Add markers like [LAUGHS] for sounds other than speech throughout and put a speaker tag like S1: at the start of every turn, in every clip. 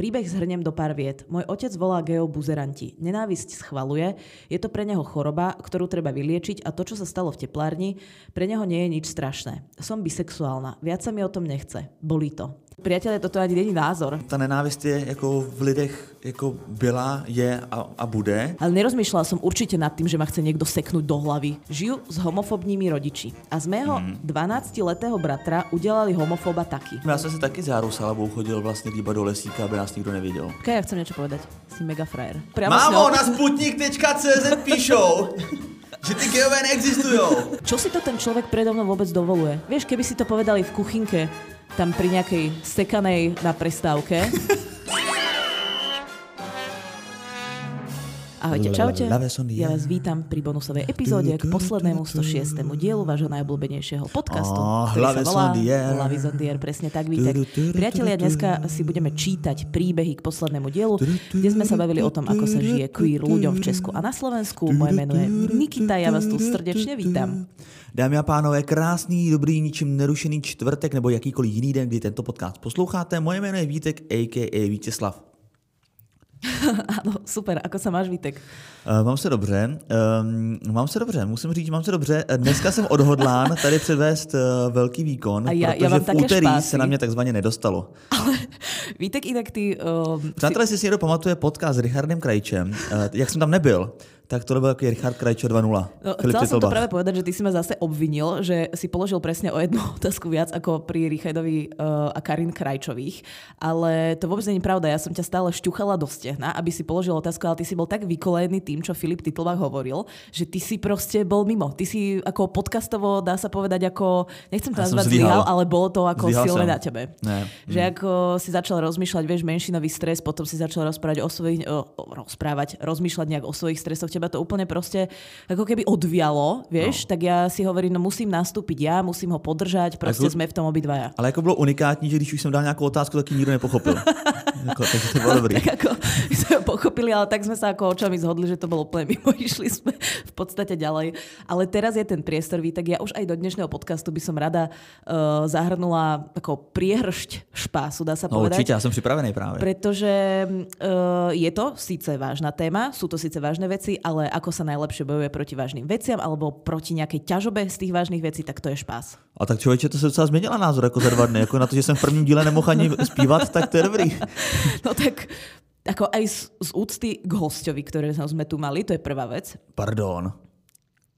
S1: Príbeh zhrnem do pár viet. Môj otec volá geobuzeranti. Nenávisť schvaluje, je to pre neho choroba, ktorú treba vyliečiť a to, čo sa stalo v teplárni, pre neho nie je nič strašné. Som bisexuálna. Viac sa mi o tom nechce. Bolí to. Priatelé, toto ani není názor.
S2: Ta nenávist je jako v lidech jako byla, je a, a bude.
S1: Ale nerozmýšľala som určite nad tým, že ma chce niekto seknúť do hlavy. Žijú s homofobními rodiči. A z mého
S2: Mhm.
S1: 12-letého bratra udelali homofoba taky.
S2: Já jsem se taky s Járou Salavou chodil vlastně líbat do lesíka, aby nás nikdo neviděl.
S1: Kaj, ja chcem niečo povedať. Si mega frajer. Priamo
S2: Mámo, na sputnik.cz píšou, [LAUGHS] že ty geové neexistujou.
S1: Čo si to ten človek predo mnou vôbec dovoluje? Vieš, keby si to povedali v kuchynke, tam pri nejakej sekanej na prestávke. [LAUGHS] Ahojte, čaute. Ja vás vítam pri bonusovej epizóde k poslednému 106. dielu vášho najobľúbenejšieho podcastu,
S2: Á,
S1: ktorý sa volá
S2: dia.
S1: Lavy on the air, presne tak, Vítek. Priatelia, dneska si budeme čítať príbehy k poslednému dielu, kde sme sa bavili o tom, ako sa žije queer ľuďom v Česku a na Slovensku. Moje meno je Nikita, ja vás tu srdečne vítam.
S2: Dámy a pánové, krásný, dobrý, ničím nerušený čtvrtek nebo jakýkoliv jiný den, kdy tento podcast posloucháte. Moje jméno je Vítek, a.k.a. Vítězslav. [LAUGHS]
S1: Áno, super, ako sa máš, Vítek?
S2: Uh, mám se dobře, um, mám se dobře, musím říct, mám se dobře. Eh, Dneska jsem odhodlán tady předvést uh, velký výkon,
S1: A já- já
S2: protože
S1: mám
S2: v
S1: také
S2: úterý
S1: špásy.
S2: se na mě takzvaně nedostalo.
S1: Vítek, inak ty... Um,
S2: Přátelé, jestli si někdo pamatuje podcast s Richardem Krajčem, uh, jak jsem tam nebyl, tak to byl takový Richard Krajčo 2.0.
S1: No,
S2: Filip
S1: chcela som to
S2: Titlbach.
S1: práve povedať, že ty si ma zase obvinil, že si položil presne o jednu [LAUGHS] otázku viac ako pri Richardovi uh, a Karin Krajčových, ale to vôbec je pravda. Ja som ťa stále šťuchala do stehna, aby si položil otázku, ale ty si bol tak vykolejený tým, čo Filip Titlbach hovoril, že ty si proste bol mimo. Ty si ako podcastovo, dá sa povedať, ako, nechcem to
S2: som
S1: nazvať
S2: zlyhal.
S1: ale bolo to ako
S2: Zlyhal
S1: silné
S2: som.
S1: na tebe.
S2: Ne.
S1: Že ako si začal rozmýšľať, vieš, menšinový stres, potom si začal rozprávať o svojich, o, rozprávať, rozmýšľať nejak o svojich stresoch, teba to úplne proste ako keby odvialo, vieš, no. tak ja si hovorím, no musím nastúpiť ja, musím ho podržať, proste
S2: Ako-
S1: sme v tom obidvaja.
S2: Ale jako bylo unikátní, že když už jsem dal nějakou otázku, tak ji nikdo nepochopil. [LAUGHS] jako, takže to bylo dobrý. [LAUGHS]
S1: Tak ako my sme ho pochopili, ale tak sme sa ako očami zhodli, že to bolo úplne mimo, [LAUGHS] išli sme v podstate ďalej. Ale teraz je ten priestor, tak ja už aj do dnešného podcastu by som rada uh, zahrnula ako priehršť špásu, dá sa
S2: No
S1: povedať.
S2: určitě, já jsem připravený právě.
S1: Pretože uh, je to síce vážna téma, sú to síce vážne veci, ale ako sa najlepšie bojuje proti vážnym veciam alebo proti nejakej ťažobe z tých vážnych vecí, tak to je špás.
S2: A tak člověče, to se docela změnila názor jako za dva dny. Jako na to, že jsem v prvním díle nemohl ani zpívat, tak to je dobrý. [LAUGHS] [LAUGHS]
S1: No tak ako aj z, z úcty k hostovi, ktoré sme tu mali, to je prvá vec.
S2: Pardon.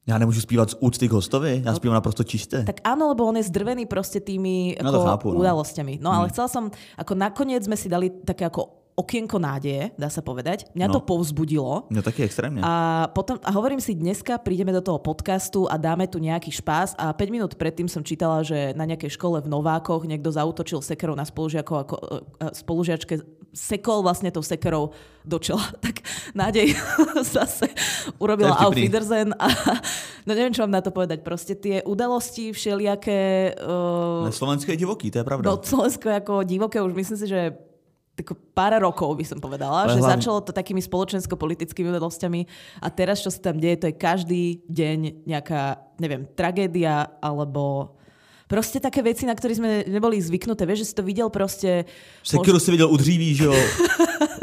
S2: Já nemůžu zpívat z úcty k hostovi, já zpívám naprosto čisté.
S1: Tak áno, lebo on je zdrvený proste tými
S2: No
S1: ako,
S2: to chápu, no.
S1: udalosťami. No ale chcela som, ako nakoniec sme si dali také ako okienko nádeje, dá sa povedať. Mňa
S2: No.
S1: to povzbudilo.
S2: No taky extrémně.
S1: A, potom, a hovorím si, dneska prídeme do toho podcastu a dáme tu nejaký špás a 5 minút predtým som čítala, že na nejakej škole v Novákoch niekto zautočil sekerou na spolužiakov ako e, e, spolužiačke sekol vlastne tou sekerou do čela. [LAUGHS] Tak nádej [LAUGHS] zase urobila Auf. Wiedersehen a [LAUGHS] no neviem, čo mám na to povedať. Proste tie udalosti všelijaké... Uh,
S2: Na Slovensku je divoký, to je pravda.
S1: No Slovensko je ako divoké, už myslím si, že tako pár rokov by som povedala,
S2: Ale
S1: že
S2: hlavne-
S1: začalo to takými spoločensko-politickými udalosťami a teraz, čo sa tam deje, to je každý deň nejaká, neviem, tragédia alebo proste také veci, na ktoré sme neboli zvyknuté. Vieš, že si to videl proste...
S2: Sekiru si viděl u dříví, že jo,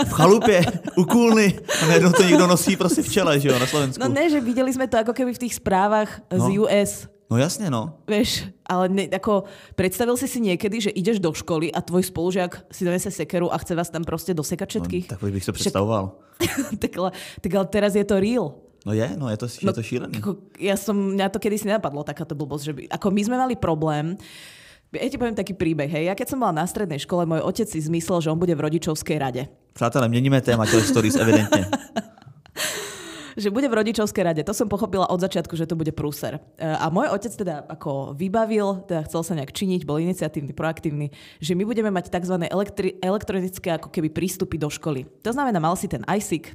S2: v chalupě, u kůlny a najednou to někdo nosí prostě v čele, že jo, na Slovensku.
S1: No ne, že videli sme to ako keby v tých správach z
S2: No.
S1: US.
S2: No jasně, no.
S1: Vieš, ale ne, ako predstavil si si niekedy, že ideš do školy a tvoj spolužiak si donese sekeru a chce vás tam proste dosekať všetkých?
S2: no tak bych to představoval. [LAUGHS]
S1: tak, ale, tak ale teraz je to real.
S2: No je, no je to, je to šílený.
S1: Ako, ja som, mňa to kedysi nenapadlo, takáto blbosť, že by, ako my sme mali problém, ja ti poviem taký príbeh, hej. Ja keď som bola na strednej škole, môj otec si zmyslel, že on bude v rodičovskej rade.
S2: Přátelé, měníme téma stories, evidentně. [LAUGHS]
S1: Že bude v rodičovskej rade. To som pochopila od začiatku, že to bude prúser. E, A môj otec teda ako vybavil, teda chcel sa nejak činiť, bol iniciatívny, proaktívny, že my budeme mať tzv. Elektri- elektronické ako keby prístupy do školy. To znamená, mal si ten ISIC,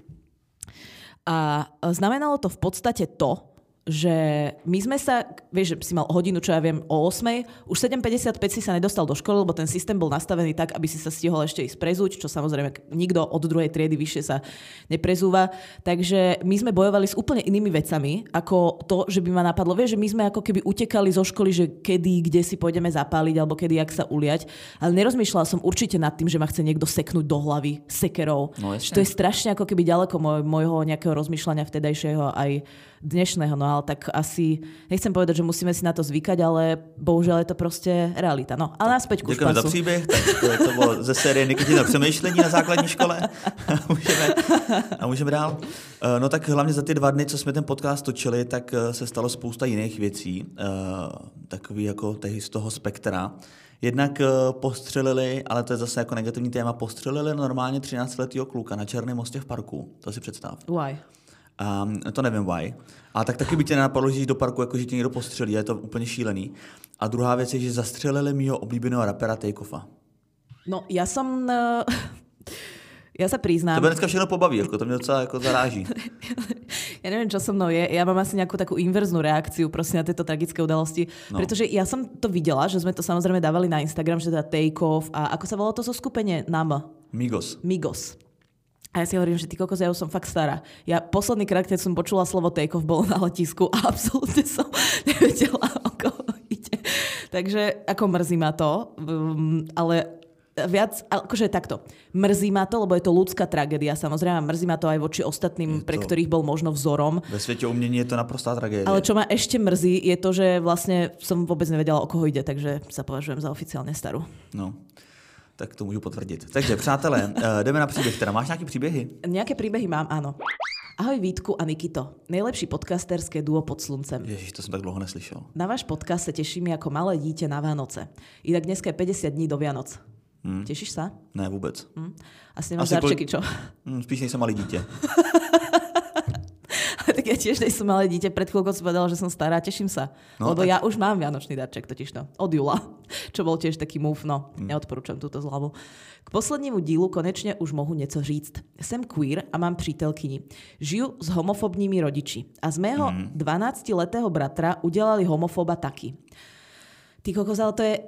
S1: a znamenalo to v podstate to, že my sme sa, vieš, si mal hodinu, čo ja viem, o 8, už 7.55 si sa nedostal do školy, lebo ten systém bol nastavený tak, aby si sa stihol ešte ísť prezúť, čo samozrejme nikto od druhej triedy vyššie sa neprezúva. Takže my sme bojovali s úplne inými vecami, ako to, že by ma napadlo, vieš, že my sme ako keby utekali zo školy, že kedy, kde si pôjdeme zapáliť, alebo kedy, jak sa uliať. Ale nerozmýšľala som určite nad tým, že ma chce niekto seknúť do hlavy sekerou.
S2: No,
S1: to je strašne ako keby ďaleko môj, môjho nejakého rozmýšľania vtedajšieho aj dnešného, no ale tak asi, nechcem povedať, že musíme si na to zvykať, ale bohužiaľ je to proste realita. No, ale naspäť ku
S2: Ďakujem za příběh, tak to, to bylo ze série Nikotina přemýšlení na základní škole. a, [LAUGHS] můžeme, a můžeme dál. Eh, no tak hlavně za ty dva dny, co jsme ten podcast točili, tak eh, se stalo spousta jiných věcí, eh, takový jako z toho spektra. Jednak postřelili, ale to je zase jako negativní téma, postřelili normálně 13-letého kluka na Černém mostě v parku. To si představ.
S1: Why?
S2: Um, to nevím why. A tak taky by tě nenapadlo, že do parku, jako že tě někdo postřelí, je to úplně šílený. A druhá věc je, že zastřelili mýho oblíbeného rapera Takeoffa.
S1: No, já jsem... [LAUGHS] Uh... Ja sa priznám.
S2: To dneska všechno pobaví, ako to mňa docela ako zaráží. [LAUGHS]
S1: ja neviem, čo so mnou je. Ja mám asi nejakú takú inverznú reakciu proste na tieto tragické udalosti. No. Pretože ja som to videla, že sme to samozrejme dávali na Instagram, že teda Take Off a ako sa volalo to zo skupenie? NAM.
S2: Migos.
S1: Migos. A ja si hovorím, že ty kokos, ja už som fakt stará. Ja posledný krát, keď som počula slovo take-off, bolo na letisku a [LAUGHS] absolútne som nevedela, o koho ide. Takže ako mrzí ma to, um, ale viac, akože takto. Mrzí ma to, lebo je to ľudská tragédia. Samozrejme, mrzí ma to aj voči ostatným, pre ktorých bol možno vzorom.
S2: Ve svete umení je to naprostá tragédia.
S1: Ale čo ma ešte mrzí, je to, že vlastne som vôbec nevedela, o koho ide, takže sa považujem za oficiálne starú.
S2: No tak to můžu potvrdit. Takže přátelé, eh, jdeme na příběh. Teda máš nějaké příběhy?
S1: Nějaké příběhy mám, ano. Ahoj Vítku a Nikito, nejlepší podcasterské duo pod sluncem.
S2: Ježiš, to jsem tak dlouho neslyšel.
S1: Na váš podcast se těším jako malé dítě na Vánoce. Inak dneska je 50 dní do Vianoc. Hmm. Těšíš se?
S2: Ne, vůbec.
S1: Hmm. Asi nemáš darčeky, čo?
S2: Hmm, spíš nejsem malé dítě. [LAUGHS] [LAUGHS]
S1: tak ja tiež som malé dieťa. Pred chvíľkou si povedala, že som stará, teším sa. No, Lebo tak... ja už mám vianočný darček totiž to. Od Jula. [LAUGHS] Čo bol tiež taký move, no. Hmm. Neodporúčam túto zľavu. K poslednímu dílu konečne už mohu něco říct. Jsem queer a mám přítelkyni. Žiju s homofobními rodiči. A z mého hmm. 12-letého bratra udělali homofoba taky. Ty kokos, ale to je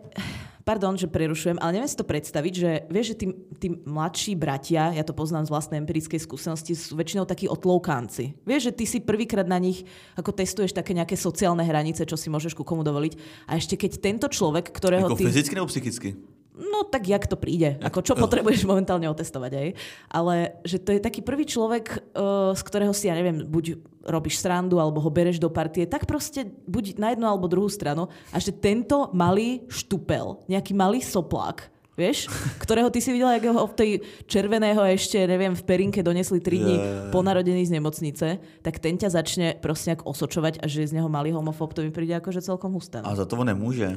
S1: pardon, že prerušujem, ale neviem si to predstaviť, že vieš, že tí, tí mladší bratia, ja to poznám z vlastnej empirickej skúsenosti, sú väčšinou takí otloukánci. Vieš, že ty si prvýkrát na nich ako testuješ také nejaké sociálne hranice, čo si môžeš ku komu dovoliť. A ešte keď tento človek, ktorého
S2: ako ty... fyzicky nebo psychicky?
S1: No tak jak to príde. Ako čo [LAUGHS] potrebuješ momentálne otestovať aj. Ale že to je taký prvý človek, uh, z ktorého si, ja neviem, buď robíš srandu, alebo ho bereš do partie, tak proste buď na jednu alebo druhú stranu. A že tento malý štupel, nejaký malý soplák, vieš, [LAUGHS] ktorého ty si videla, jak ho v tej červeného ešte, neviem, v Perinke donesli 3 dní yeah. po narodení z nemocnice, tak ten ťa začne proste nejak osočovať a že z neho malý homofób, to mi príde akože celkom husté.
S2: A za to nemôže.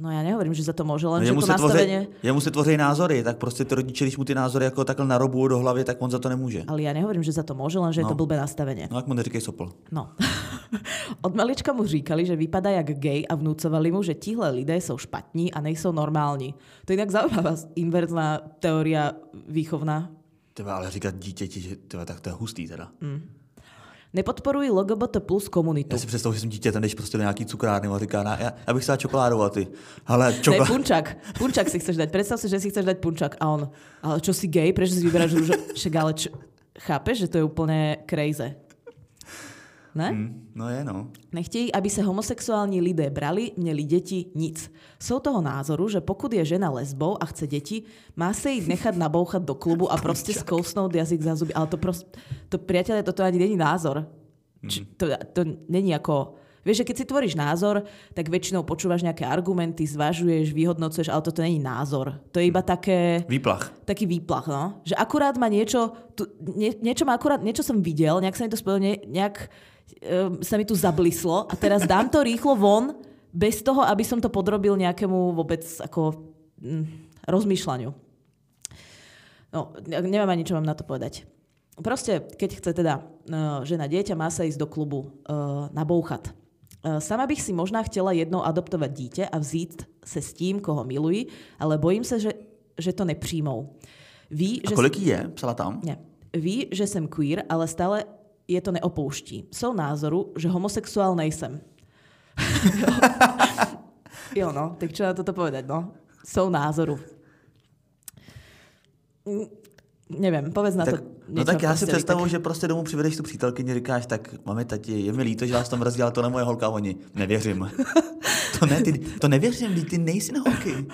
S1: No já nehovorím, že za to může, len no, že to nastavenie...
S2: Tvoří, jemu se tvoří názory, tak prostě ty rodiče, když mu ty názory jako takhle narobujú do hlavy, tak on za to nemůže.
S1: Ale já nehovorím, že za to může, len že no. je to blbé nastavenie.
S2: No, jak mu neříkej sopl.
S1: No. [LAUGHS] Od malička mu říkali, že vypadá jak gay a vnúcovali mu, že tihle lidé jsou špatní a nejsou normální. To je jinak zaujímavá inverzná teória výchovná.
S2: Teba, ale říkat dítěti, že teba, tak to je hustý teda. Mm.
S1: Nepodporuji LGBT plus komunitu.
S2: Já si představuji, že jsem dítě, ten jdeš prostě do nějaký cukrárny a říká, já, já bych čokoládu a ty. Ale čokoládu.
S1: Ne, punčak. Punčak si chceš dať. Predstav si, že si chceš dať punčak a on, ale čo si gay, prečo si vyberáš že Však ale čo, chápeš, že to je úplne crazy. Ne?
S2: Mm, no je, no.
S1: Nechtějí, aby se homosexuální lidé brali, měli děti, nic. Jsou toho názoru, že pokud je žena lesbou a chce děti, má se jít nechat nabouchat do klubu a prostě zkousnout jazyk za zuby. Ale to prostě, to priateľe, toto ani není názor. Či, mm. to, to není jako... Vieš, že keď si tvoríš názor, tak väčšinou počúvaš nejaké argumenty, zvažuješ, vyhodnocuješ, ale toto není názor. To je iba také...
S2: Výplach.
S1: Taký výplach, no. Že akurát ma niečo, tu, nie, niečo ma akurát, niečo som videl, nejak sa mi to spojilo, ne, nejak Ehm, sa mi tu zablislo a teraz dám to rýchlo von, bez toho, aby som to podrobil nejakému vôbec ako hm, rozmýšľaniu. No, neviem ani, čo mám na to povedať. Proste, keď chce teda uh, žena dieťa, má sa ísť do klubu uh, na bouchat. Uh, sama bych si možná chtěla jednou adoptovať dítě a vzít se s tím, koho miluji, ale bojím se, že, že to nepřijmou.
S2: Ví, a že kolik je? Psala tam?
S1: Ne. Ví, že jsem queer, ale stále je to neopouští. Jsou názoru, že homosexuál nejsem. jo, no, tak čo na toto povedať, no? Jsou názoru. Mm, Nevím, povedz na
S2: tak,
S1: to.
S2: no tak já si představuji, že prostě domů přivedeš tu přítelkyni, říkáš, tak máme tati, je mi líto, že vás tam rozdělal, to na moje holka, oni, nevěřím. [LAUGHS] to ne, ty, to nevěřím, ty nejsi na holky.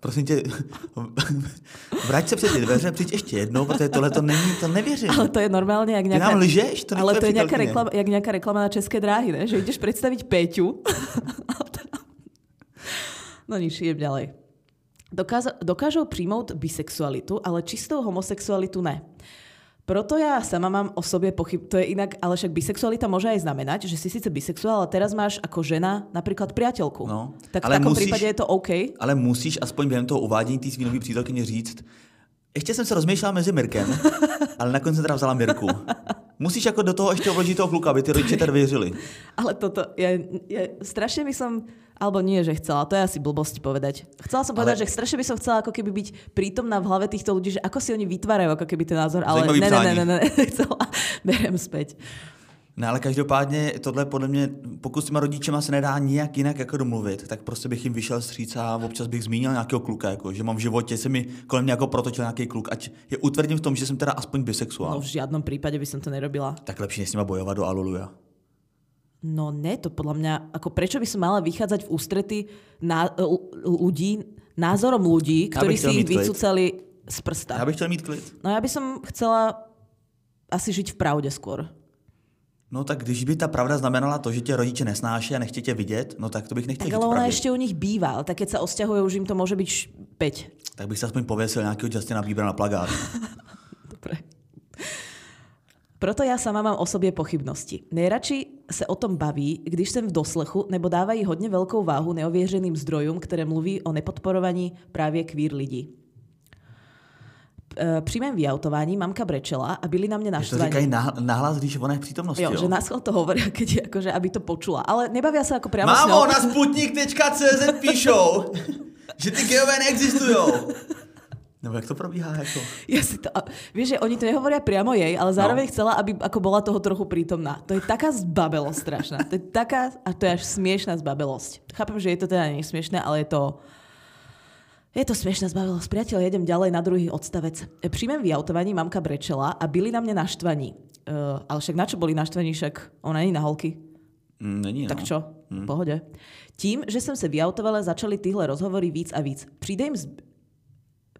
S2: Prosím tě, [LAUGHS] vrať se před ty dveře, přijď ještě jednou, protože tohle to není, to nevěřím.
S1: Ale to je normálně jak
S2: nějaká... Ty nám lžeš? To
S1: ale to je nějaká reklama, jak nějaká reklama na České dráhy, ne? Že jdeš představit Péťu. [LAUGHS] no nič, idem ďalej. Dokážou přijmout bisexualitu, ale čistou homosexualitu ne. Proto ja sama mám o sobě pochyb, to je inak, ale však bisexualita môže aj znamenať, že si síce bisexuál, ale teraz máš ako žena napríklad priateľku. No, tak ale v takom musíš, prípade je to OK.
S2: Ale musíš aspoň během toho uvádění té svý přítelkyně říct, ještě jsem se rozmýšlela mezi Mirkem, [LAUGHS] ale nakonec jsem teda vzala Mirku. Musíš jako do toho ještě vložit toho kluka, aby ty rodiče teda věřili.
S1: Ale toto, je, je, strašne by som alebo nie, že chcela, to je asi blbosť povedať. Chcela som povedať, ale... že strašne by som chcela ako keby byť prítomná v hlave týchto ľudí, že ako si oni vytvárajú ako keby ten názor, ale ne, ne, ne, ne, ne, [LAUGHS] chcela, berem späť.
S2: No ale každopádně tohle podle mě, pokud s těma rodičema se nedá nijak jinak jako domluvit, tak prostě bych jim vyšel stříc a občas bych zmínil nějakého kluka, jako, že mám v životě, se mi kolem mě jako protočil nějaký kluk, ať je utvrdím v tom, že jsem teda aspoň bisexuál.
S1: No v žádném případě by som to nerobila.
S2: Tak lepší s nima bojovat do Aluluja.
S1: No ne, to podľa mňa, ako prečo by som mala vychádzať v ústrety na, ľudí, názorom ľudí, ktorí si ich vycúcali z prsta.
S2: Ja bych chcel mít klid.
S1: No ja by som chcela asi žiť v pravde skôr.
S2: No tak když by ta pravda znamenala to, že tě rodiče nesnáší a nechtějí tě vidět, no tak to bych nechtěl
S1: Tak ale ona ještě u nich bývá, ale tak keď sa osťahuje, už im to môže byť 5.
S2: Tak bych se aspoň pověsil nějakého Justina Biebera na plagát. [LAUGHS]
S1: Dobre. Proto já sama mám o sobě pochybnosti. Nejradši se o tom baví, když jsem v doslechu, nebo dávají hodně velkou váhu neověřeným zdrojům, které mluví o nepodporovaní právě queer lidí. E, při mém vyautování mamka brečela a byli na mě naštvaní.
S2: To říkají nahlas, když ona je v přítomnosti.
S1: Jo,
S2: jo?
S1: že nás to hovorí, [LAUGHS] keď, akože, aby to počula. Ale nebavia sa ako priamo
S2: Mámo, na sputnik.cz píšou, [LAUGHS] že ty geové neexistují. [LAUGHS] Nebo jak to probíhá? Jako? [LAUGHS]
S1: Ja si to, vieš, že oni to nehovoria priamo jej, ale zároveň no. chcela, aby ako bola toho trochu prítomná. To je taká zbabelosť strašná. To je taká, a to je až smiešná zbabelosť. Chápem, že je to teda nesmiešné, ale je to... Je to smiešná zbavilosť. Priateľ, jedem ďalej na druhý odstavec. Pri mém vyautovaní mamka brečela a byli na mne naštvaní. Uh, ale však na čo boli naštvaní? Však ona není na holky.
S2: Mm, není,
S1: no. Tak čo? Mm. Pohode. Tím, že jsem se vyautovala, začali tyhle rozhovory víc a víc. Přijde im z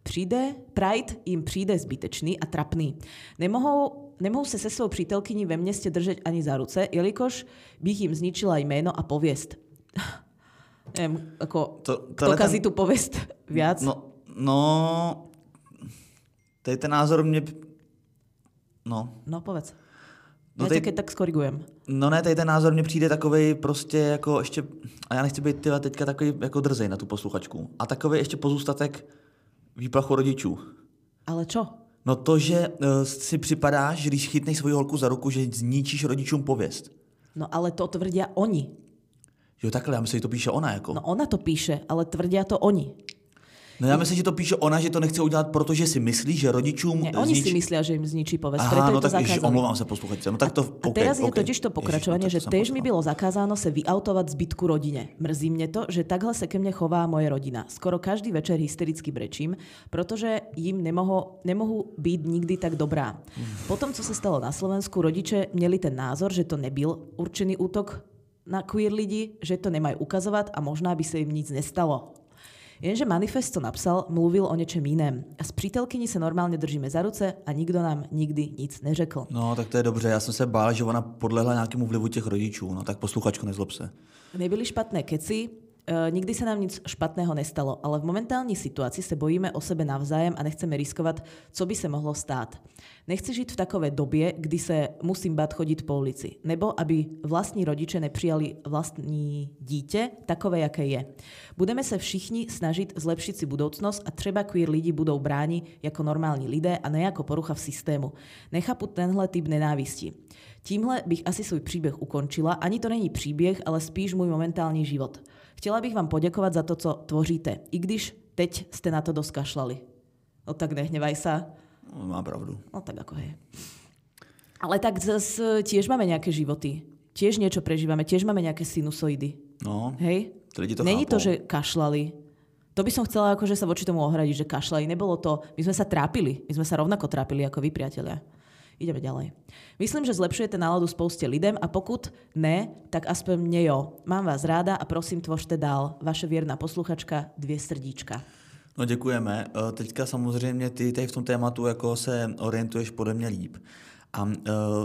S1: přijde, Pride jim přijde zbytečný a trapný. Nemohou, nemohou se se svou přítelkyní ve městě držet ani za ruce, jelikož bych jim zničila jméno a pověst. [LAUGHS] Nevím, jako, to, kto kazí tu pověst [LAUGHS] viac?
S2: No, no, tady ten názor mě... No.
S1: No, povedz. No já tě tak skorigujem.
S2: No ne, tady ten názor mně přijde takový prostě jako ještě, a já nechci být tyhle teďka takový jako drzej na tu posluchačku, a takový ještě pozůstatek výplachu rodičů.
S1: Ale čo?
S2: No to, že uh, si připadáš, když chytneš svoji holku za ruku, že zničíš rodičům pověst.
S1: No ale to tvrdia oni.
S2: Jo, takhle, já myslím, že to píše ona. Jako.
S1: No ona to píše, ale tvrdia to oni.
S2: No já myslím, že to píše ona, že to nechce udělat, protože si myslí, že rodičům...
S1: Ne, oni znič... si myslia, že im zničí povesť,
S2: Aha,
S1: preto
S2: no
S1: je to
S2: tak zakázané. omlouvám se posluchačce. No tak to,
S1: a, a okay, teraz okay. je totiž to pokračovanie, Ježiš, no, že tež mi bylo zakázáno se vyautovať zbytku rodine. Mrzí mne to, že takhle se ke mne chová moje rodina. Skoro každý večer hystericky brečím, protože jim nemohu, nemohu byť nikdy tak dobrá. Potom, co se stalo na Slovensku, rodiče měli ten názor, že to nebyl určený útok na queer lidi, že to nemajú ukazovať a možná by sa im nic nestalo. Jenže manifest, co napsal, mluvil o něčem jiném. A s přítelkyní se normálně držíme za ruce a nikdo nám nikdy nic neřekl.
S2: No, tak to je dobře. Já jsem se bál, že ona podlehla nějakému vlivu těch rodičů. No, tak posluchačko, nezlob se.
S1: Nebyly špatné keci, nikdy sa nám nič špatného nestalo, ale v momentální situaci se bojíme o sebe navzájem a nechceme riskovat, co by se mohlo stát. Nechci žiť v takové době, kdy se musím bát chodit po ulici, nebo aby vlastní rodiče nepřijali vlastní dítě takové, jaké je. Budeme se všichni snažit zlepšit si budoucnost a třeba queer lidi budou bráni jako normální lidé a ne jako porucha v systému. Nechápu tenhle typ nenávisti. Tímhle bych asi svůj příběh ukončila. Ani to není příběh, ale spíš můj momentální život. Chtěla bych vám poděkovat za to, co tvoříte, i když teď jste na to dosť kašlali. No tak nehnevaj sa.
S2: No, má pravdu.
S1: No tak ako je. Ale tak zase tiež máme nejaké životy. Tiež niečo prežívame, tiež máme nejaké sinusoidy.
S2: No,
S1: Hej?
S2: to
S1: Není
S2: chápou.
S1: to, že kašlali. To by som chcela akože sa voči tomu ohradiť, že kašľali. Nebolo to, my sme sa trápili. My sme sa rovnako trápili ako vy, priatelia. Ideme ďalej. Myslím, že zlepšujete náladu spouste lidem a pokud ne, tak aspoň mne jo. Mám vás ráda a prosím tvořte dál. Vaše věrná posluchačka, dvě srdíčka.
S2: No děkujeme. Eh, Teďka samozřejmě ty tady v tom tématu jako se orientuješ podle mě líp. A uh,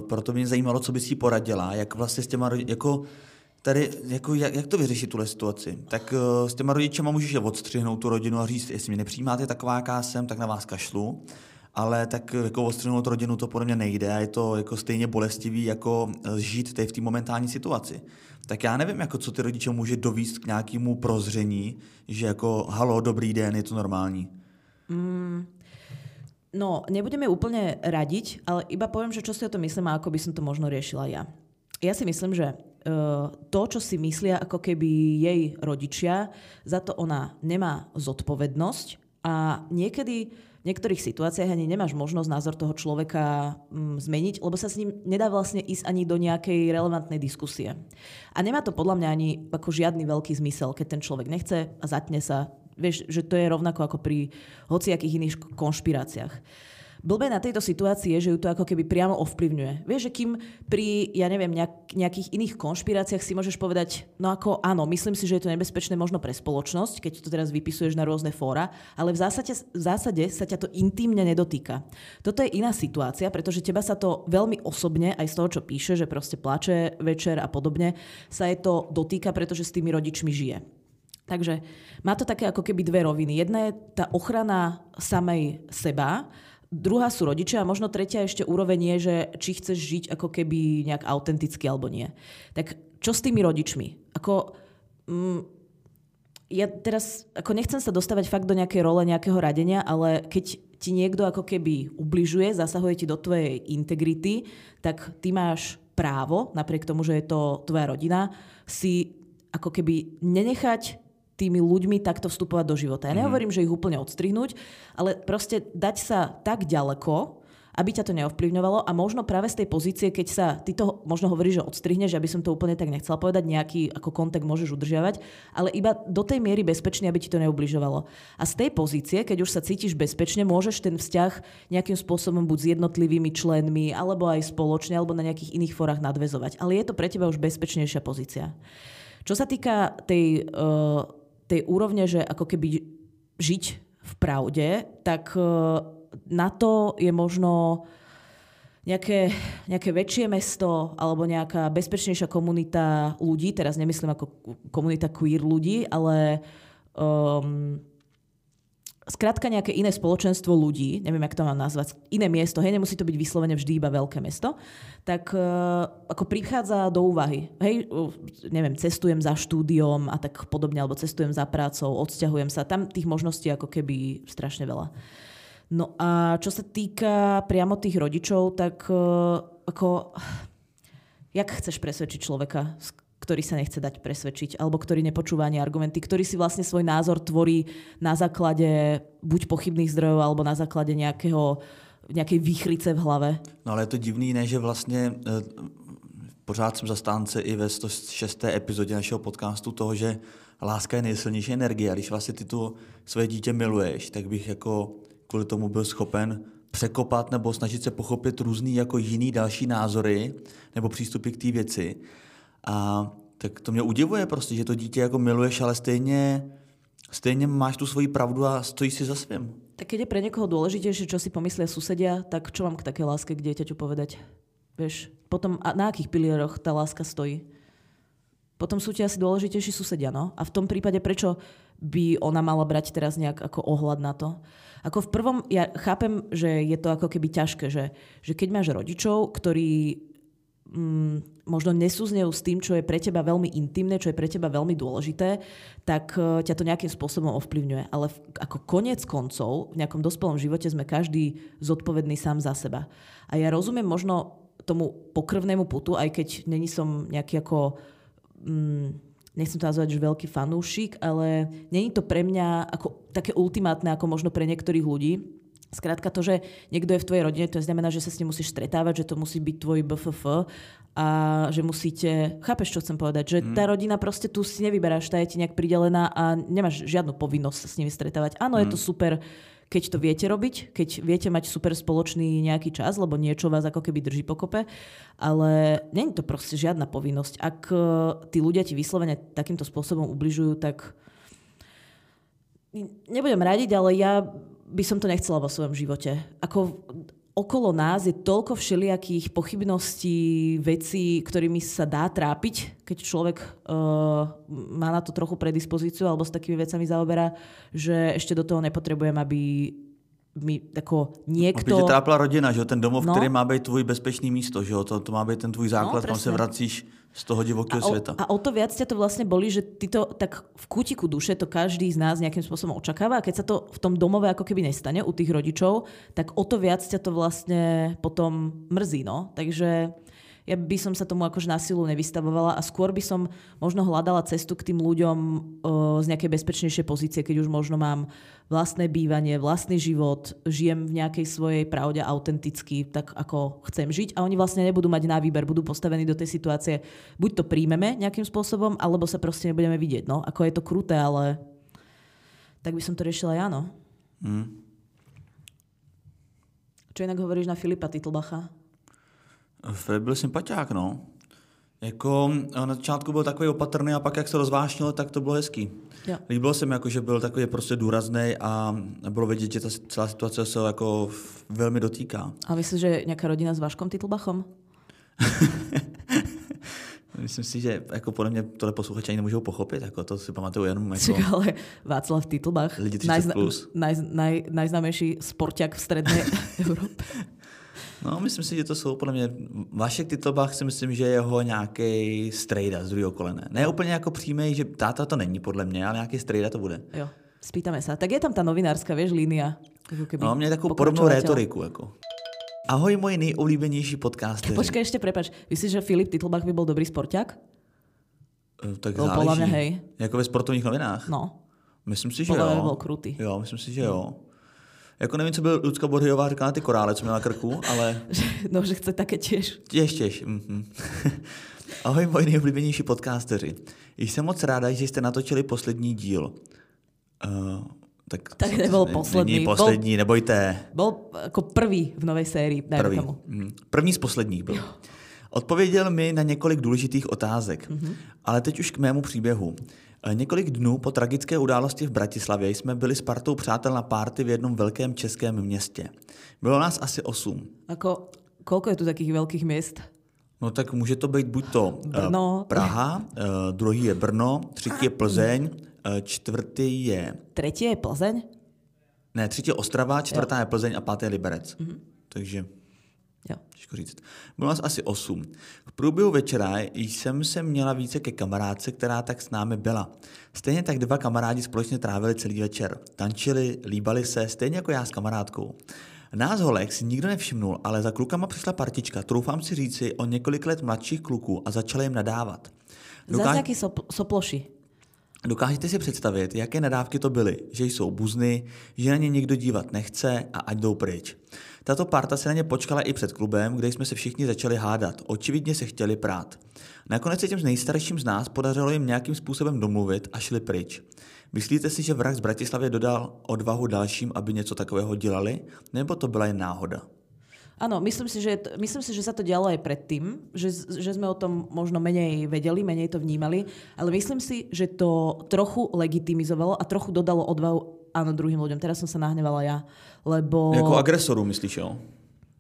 S2: proto mě zajímalo, co bys jí poradila, jak vlastně s těma, rodi- jako tady, jako jak, jak to vyřešit tuhle situaci. Tak uh, s těma rodičema můžeš odstřihnout tu rodinu a říct, jestli mě nepřijímáte taková, jaká jsem, tak na vás kašlu. Ale tak eh, jako odstřihnout rodinu to podle mě nejde a je to jako stejně bolestivý, jako eh, žít teď v té momentální situaci. Tak já nevím, jako co ty rodiče může dovíst k nějakému prozření, že jako halo, dobrý den, je to normální.
S1: No, nebudeme úplne radiť, ale iba poviem, že čo si o to myslím a ako by som to možno riešila ja. Ja si myslím, že uh, to, čo si myslia ako keby jej rodičia, za to ona nemá zodpovednosť a niekedy v niektorých situáciách ani nemáš možnosť názor toho človeka mm, zmeniť, lebo sa s ním nedá vlastne ísť ani do nejakej relevantnej diskusie. A nemá to podľa mňa ani ako žiadny veľký zmysel, keď ten človek nechce a zatne sa. Vieš, že to je rovnako ako pri hociakých iných konšpiráciách. Blbé na tejto situácii je, že ju to ako keby priamo ovplyvňuje. Vieš, že kým pri, ja neviem, nejak, nejakých iných konšpiráciách si môžeš povedať, no ako áno, myslím si, že je to nebezpečné možno pre spoločnosť, keď to teraz vypisuješ na rôzne fóra, ale v zásade, v zásade sa ťa to intimne nedotýka. Toto je iná situácia, pretože teba sa to veľmi osobne, aj z toho, čo píše, že proste plače večer a podobne, sa je to dotýka, pretože s tými rodičmi žije. Takže má to také ako keby dve roviny. Jedna je tá ochrana samej seba, druhá sú rodičia a možno tretia ešte úroveň je, že či chceš žiť ako keby nejak autenticky alebo nie. Tak čo s tými rodičmi? Ako, mm, ja teraz ako nechcem sa dostávať fakt do nejakej role nejakého radenia, ale keď ti niekto ako keby ubližuje, zasahuje ti do tvojej integrity, tak ty máš právo, napriek tomu, že je to tvoja rodina, si ako keby nenechať tými ľuďmi takto vstupovať do života. Ja nehovorím, že ich úplne odstrihnúť, ale proste dať sa tak ďaleko, aby ťa to neovplyvňovalo a možno práve z tej pozície, keď sa ty to možno hovoríš, že odstrihneš, aby som to úplne tak nechcela povedať, nejaký ako kontakt môžeš udržiavať, ale iba do tej miery bezpečne, aby ti to neubližovalo. A z tej pozície, keď už sa cítiš bezpečne, môžeš ten vzťah nejakým spôsobom buď s jednotlivými členmi, alebo aj spoločne, alebo na nejakých iných forách nadvezovať. Ale je to pre teba už bezpečnejšia pozícia. Čo sa týka tej, uh, tej úrovne, že ako keby žiť v pravde, tak uh, na to je možno nejaké, nejaké väčšie mesto alebo nejaká bezpečnejšia komunita ľudí, teraz nemyslím ako komunita queer ľudí, ale um, skrátka nejaké iné spoločenstvo ľudí, neviem, jak to mám nazvať, iné miesto, hej, nemusí to byť vyslovene vždy iba veľké mesto, tak uh, ako prichádza do úvahy. Hej, uh, neviem, cestujem za štúdiom a tak podobne, alebo cestujem za prácou, odsťahujem sa. Tam tých možností ako keby strašne veľa. No a čo sa týka priamo tých rodičov, tak uh, ako... Jak chceš presvedčiť človeka, ktorý sa nechce dať presvedčiť, alebo ktorý nepočúva ani argumenty, ktorý si vlastne svoj názor tvorí na základe buď pochybných zdrojov, alebo na základe nejakého, nejakej výchrice v hlave.
S2: No ale je to divný, ne, že vlastně eh, pořád jsem zastánce i ve 106. epizodě našeho podcastu toho, že láska je nejsilnější energie a když vlastně ty tu svoje dítě miluješ, tak bych jako kvůli tomu byl schopen překopat nebo snažit se pochopit různý jako jiný další názory nebo přístupy k té věci. A tak to mě udivuje prostě, že to dítě jako miluješ, ale stejně, stejně máš tu svoji pravdu a stojíš si za svým.
S1: Tak keď je pre niekoho dôležitejšie, čo si pomyslia susedia, tak čo mám k takej láske k dieťaťu povedať? Vieš, potom a na akých pilieroch tá láska stojí? Potom sú ti asi dôležitejší susedia, no? A v tom prípade prečo by ona mala brať teraz nejak ako ohľad na to? Ako v prvom, ja chápem, že je to ako keby ťažké, že, že keď máš rodičov, ktorí mm, možno nesúznejú s tým, čo je pre teba veľmi intimné, čo je pre teba veľmi dôležité, tak uh, ťa to nejakým spôsobom ovplyvňuje. Ale ako konec koncov, v nejakom dospelom živote sme každý zodpovedný sám za seba. A ja rozumiem možno tomu pokrvnému putu, aj keď není som nejaký ako... Mm, nechcem to nazvať, že veľký fanúšik, ale není to pre mňa ako také ultimátne, ako možno pre niektorých ľudí, Skrátka to, že niekto je v tvojej rodine, to znamená, že sa s ním musíš stretávať, že to musí byť tvoj BFF a že musíte, chápeš, čo chcem povedať, že tá rodina proste tu si nevyberáš, tá je ti nejak pridelená a nemáš žiadnu povinnosť sa s nimi stretávať. Áno, je to super, keď to viete robiť, keď viete mať super spoločný nejaký čas, lebo niečo vás ako keby drží pokope, ale není to proste žiadna povinnosť. Ak eh, tí ľudia ti vyslovene takýmto spôsobom ubližujú, tak nebudem radiť, ale ja by som to nechcela vo svojom živote. Ako okolo nás je toľko všelijakých pochybností, vecí, ktorými sa dá trápiť, keď človek uh, má na to trochu predispozíciu alebo s takými vecami zaoberá, že ešte do toho nepotrebujem, aby mi ako niekto...
S2: Aby tě trápila rodina, že jo? ten domov, no. který má být tvůj bezpečný místo, že jo? To, to má být ten tvůj základ, no, kam se vracíš z toho divokého
S1: a o,
S2: sveta.
S1: A o to viac ťa to vlastne boli, že ty to tak v kútiku duše to každý z nás nejakým spôsobom očakáva a keď sa to v tom domove ako keby nestane u tých rodičov, tak o to viac ťa to vlastne potom mrzí. No? Takže ja by som sa tomu akož na silu nevystavovala a skôr by som možno hľadala cestu k tým ľuďom z nejakej bezpečnejšej pozície, keď už možno mám vlastné bývanie, vlastný život, žijem v nejakej svojej pravde autenticky, tak ako chcem žiť a oni vlastne nebudú mať na výber, budú postavení do tej situácie, buď to príjmeme nejakým spôsobom, alebo sa proste nebudeme vidieť. No, ako je to kruté, ale tak by som to riešila ja, no. Mm. Čo inak hovoríš na Filipa Titlbacha?
S2: Byl sympatiák, no. Jako na začátku byl takový opatrný a pak jak se rozvášnil, tak to bylo hezký. Jo. Líbilo se mi, jako, že byl takový prostě důrazný a bylo vidět, že ta celá situace se jako velmi dotýká.
S1: A myslíš, že nějaká rodina s Vaškom Titlbachom? [LAUGHS]
S2: Myslím si, že jako podle mě tohle posluchači ani nemůžou pochopit, jako to si pamatuju jenom jako...
S1: Čak, ale Václav Titlbach,
S2: 30 plus.
S1: Naj, naj, sportiak v strednej [LAUGHS] Európe.
S2: No, myslím si, že to jsou podle mě, Vašek Titlbach si myslím, že je jeho nějaký strejda z druhého kolene. Ne úplně jako přímý, že táta to není podle mě, ale nějaký strejda to bude.
S1: Jo, spýtame sa. Tak je tam ta novinárska, vieš, línia.
S2: No, mě takovou podobnou rétoriku. Jako. Ahoj, můj nejoblíbenější podcast.
S1: Počkej, ešte prepač. Myslíš, že Filip Titlbach by bol dobrý sporták?
S2: E, tak no, záleží. Podľa mňa, hej. Jako ve sportovních novinách?
S1: No.
S2: Myslím si, že podľa
S1: jo. bol krutý.
S2: Jo, myslím si, že jo. Jako nevím, co byl Lucka Borhyová říkala ty korále, co měla na krku, ale... [LAUGHS]
S1: no, že chce také těž.
S2: Těž, těž. Mm-hmm. [LAUGHS] Ahoj, moji nejoblíbenější podcasteři. Jsem moc ráda, že jste natočili poslední díl. Uh, tak,
S1: tak nebyl poslední.
S2: Není poslední, bol, nebojte.
S1: Byl jako prvý v nové sérii,
S2: prvý.
S1: tomu.
S2: Mm. První z posledních byl. Odpověděl mi na několik důležitých otázek, mm-hmm. ale teď už k mému příběhu. Eh, několik dnů po tragické události v Bratislavě jsme byli s partou přátel na párty v jednom velkém českém městě. Bylo nás asi osm.
S1: Ako, koľko je tu takých veľkých měst?
S2: No tak může to být buď to eh, Brno. Praha, uh, druhý je Brno, třetí je Plzeň, čtvrtý je...
S1: Třetí je Plzeň?
S2: Ne, třetí je Ostrava, čtvrtá je Plzeň a pátý je Liberec. Mm-hmm. Takže
S1: Jo.
S2: Těžko říct. Bylo nás asi osm. V průběhu večera jsem se měla více ke kamarádce, která tak s námi byla. Stejně tak dva kamarádi společně trávili celý večer. Tančili, líbali se, stejně jako já s kamarádkou. Nás holek si nikdo nevšimnul, ale za klukama přišla partička, troufám si říci, o několik let mladších kluků a začali jim nadávat.
S1: Dokáž... Zase jaký sop- soploši.
S2: Dokážete si představit, jaké nadávky to byly, že jsou buzny, že na ně někdo dívat nechce a ať jdou pryč. Tato parta se na ně počkala i před klubem, kde jsme se všichni začali hádat. Očividně se chtěli prát. Nakonec se těm z nejstarším z nás podařilo jim nějakým způsobem domluvit a šli pryč. Myslíte si, že vrah z Bratislavy dodal odvahu dalším, aby něco takového dělali? Nebo to byla jen náhoda?
S1: Áno, myslím si, že, myslím si, že sa to dialo aj predtým, že, že sme o tom možno menej vedeli, menej to vnímali, ale myslím si, že to trochu legitimizovalo a trochu dodalo odvahu áno druhým ľuďom. Teraz som sa nahnevala ja, lebo...
S2: Ako agresoru myslíš, jo?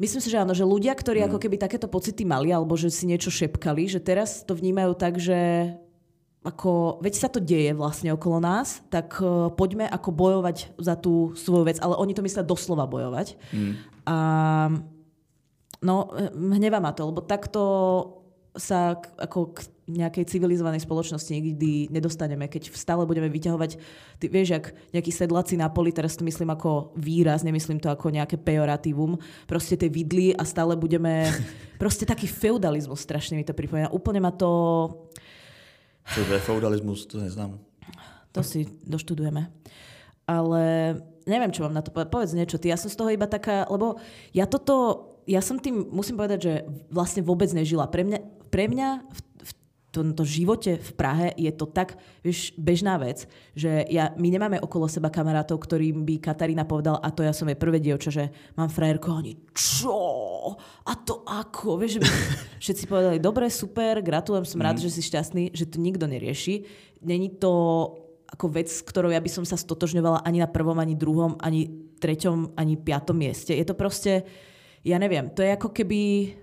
S1: Myslím si, že áno, že ľudia, ktorí mm. ako keby takéto pocity mali, alebo že si niečo šepkali, že teraz to vnímajú tak, že ako, veď sa to deje vlastne okolo nás, tak uh, poďme ako bojovať za tú svoju vec, ale oni to myslia doslova bojovať. Mm. A No, hnevá ma to, lebo takto sa k, ako k nejakej civilizovanej spoločnosti nikdy nedostaneme, keď stále budeme vyťahovať, ty vieš, jak nejaký sedlaci na poli, teraz to myslím ako výraz, nemyslím to ako nejaké pejoratívum, proste tie vidly a stále budeme, [LAUGHS] proste taký feudalizmus strašne mi to pripomína. Úplne ma to...
S2: Čo je feudalizmus, to neznám.
S1: To si doštudujeme. ale neviem, čo mám na to povedať. Povedz niečo, ty, ja som z toho iba taká, lebo ja toto, ja som tým, musím povedať, že vlastne vôbec nežila. Pre mňa, pre mňa v, v tomto živote v Prahe je to tak vieš, bežná vec, že ja, my nemáme okolo seba kamarátov, ktorým by Katarína povedal, a to ja som jej prvé dievča, že mám frajerku a oni, čo? A to ako? Vieš, [LAUGHS] všetci povedali, dobre, super, gratulujem, som rád, mm. že si šťastný, že to nikto nerieši. Není to ako vec, ktorou ja by som sa stotožňovala ani na prvom, ani druhom, ani treťom, ani piatom mieste. Je to proste, ja neviem, to je ako keby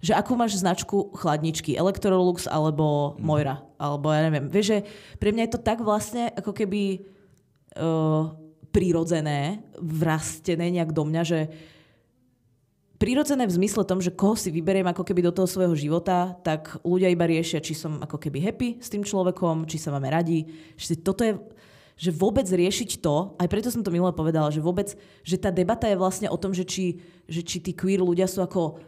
S1: že akú máš značku chladničky, Electrolux alebo Moira, alebo ja neviem. Vieš, že pre mňa je to tak vlastne ako keby uh, prirodzené, vrastené nejak do mňa, že prirodzené v zmysle tom, že koho si vyberiem ako keby do toho svojho života, tak ľudia iba riešia, či som ako keby happy s tým človekom, či sa máme radi. Že toto je, že vôbec riešiť to, aj preto som to minule povedala, že vôbec, že tá debata je vlastne o tom, že či, že či tí queer ľudia sú ako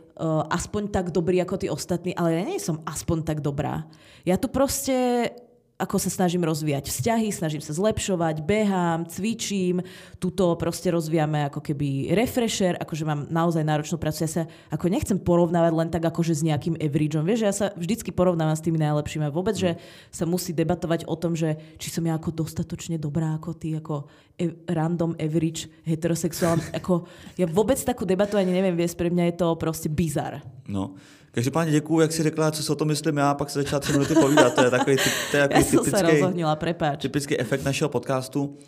S1: aspoň tak dobrí ako tí ostatní, ale ja nie som aspoň tak dobrá. Ja tu proste ako sa snažím rozvíjať vzťahy, snažím sa zlepšovať, behám, cvičím, tuto proste rozvíjame ako keby refresher, akože mám naozaj náročnú prácu. Ja sa ako nechcem porovnávať len tak akože s nejakým averageom. Vieš, ja sa vždycky porovnávam s tými najlepšími vôbec, že sa musí debatovať o tom, že či som ja ako dostatočne dobrá ako ty, ako e- random average heterosexuál. ako, ja vôbec takú debatu ani neviem viesť, pre mňa je to proste bizar.
S2: No, Každopádně děkuju, jak si řekla, co si o tom myslím já, pak se začala tři minuty povídat. To je takový, to je takový
S1: typický, se rozohnila, prepáč.
S2: typický efekt našeho podcastu.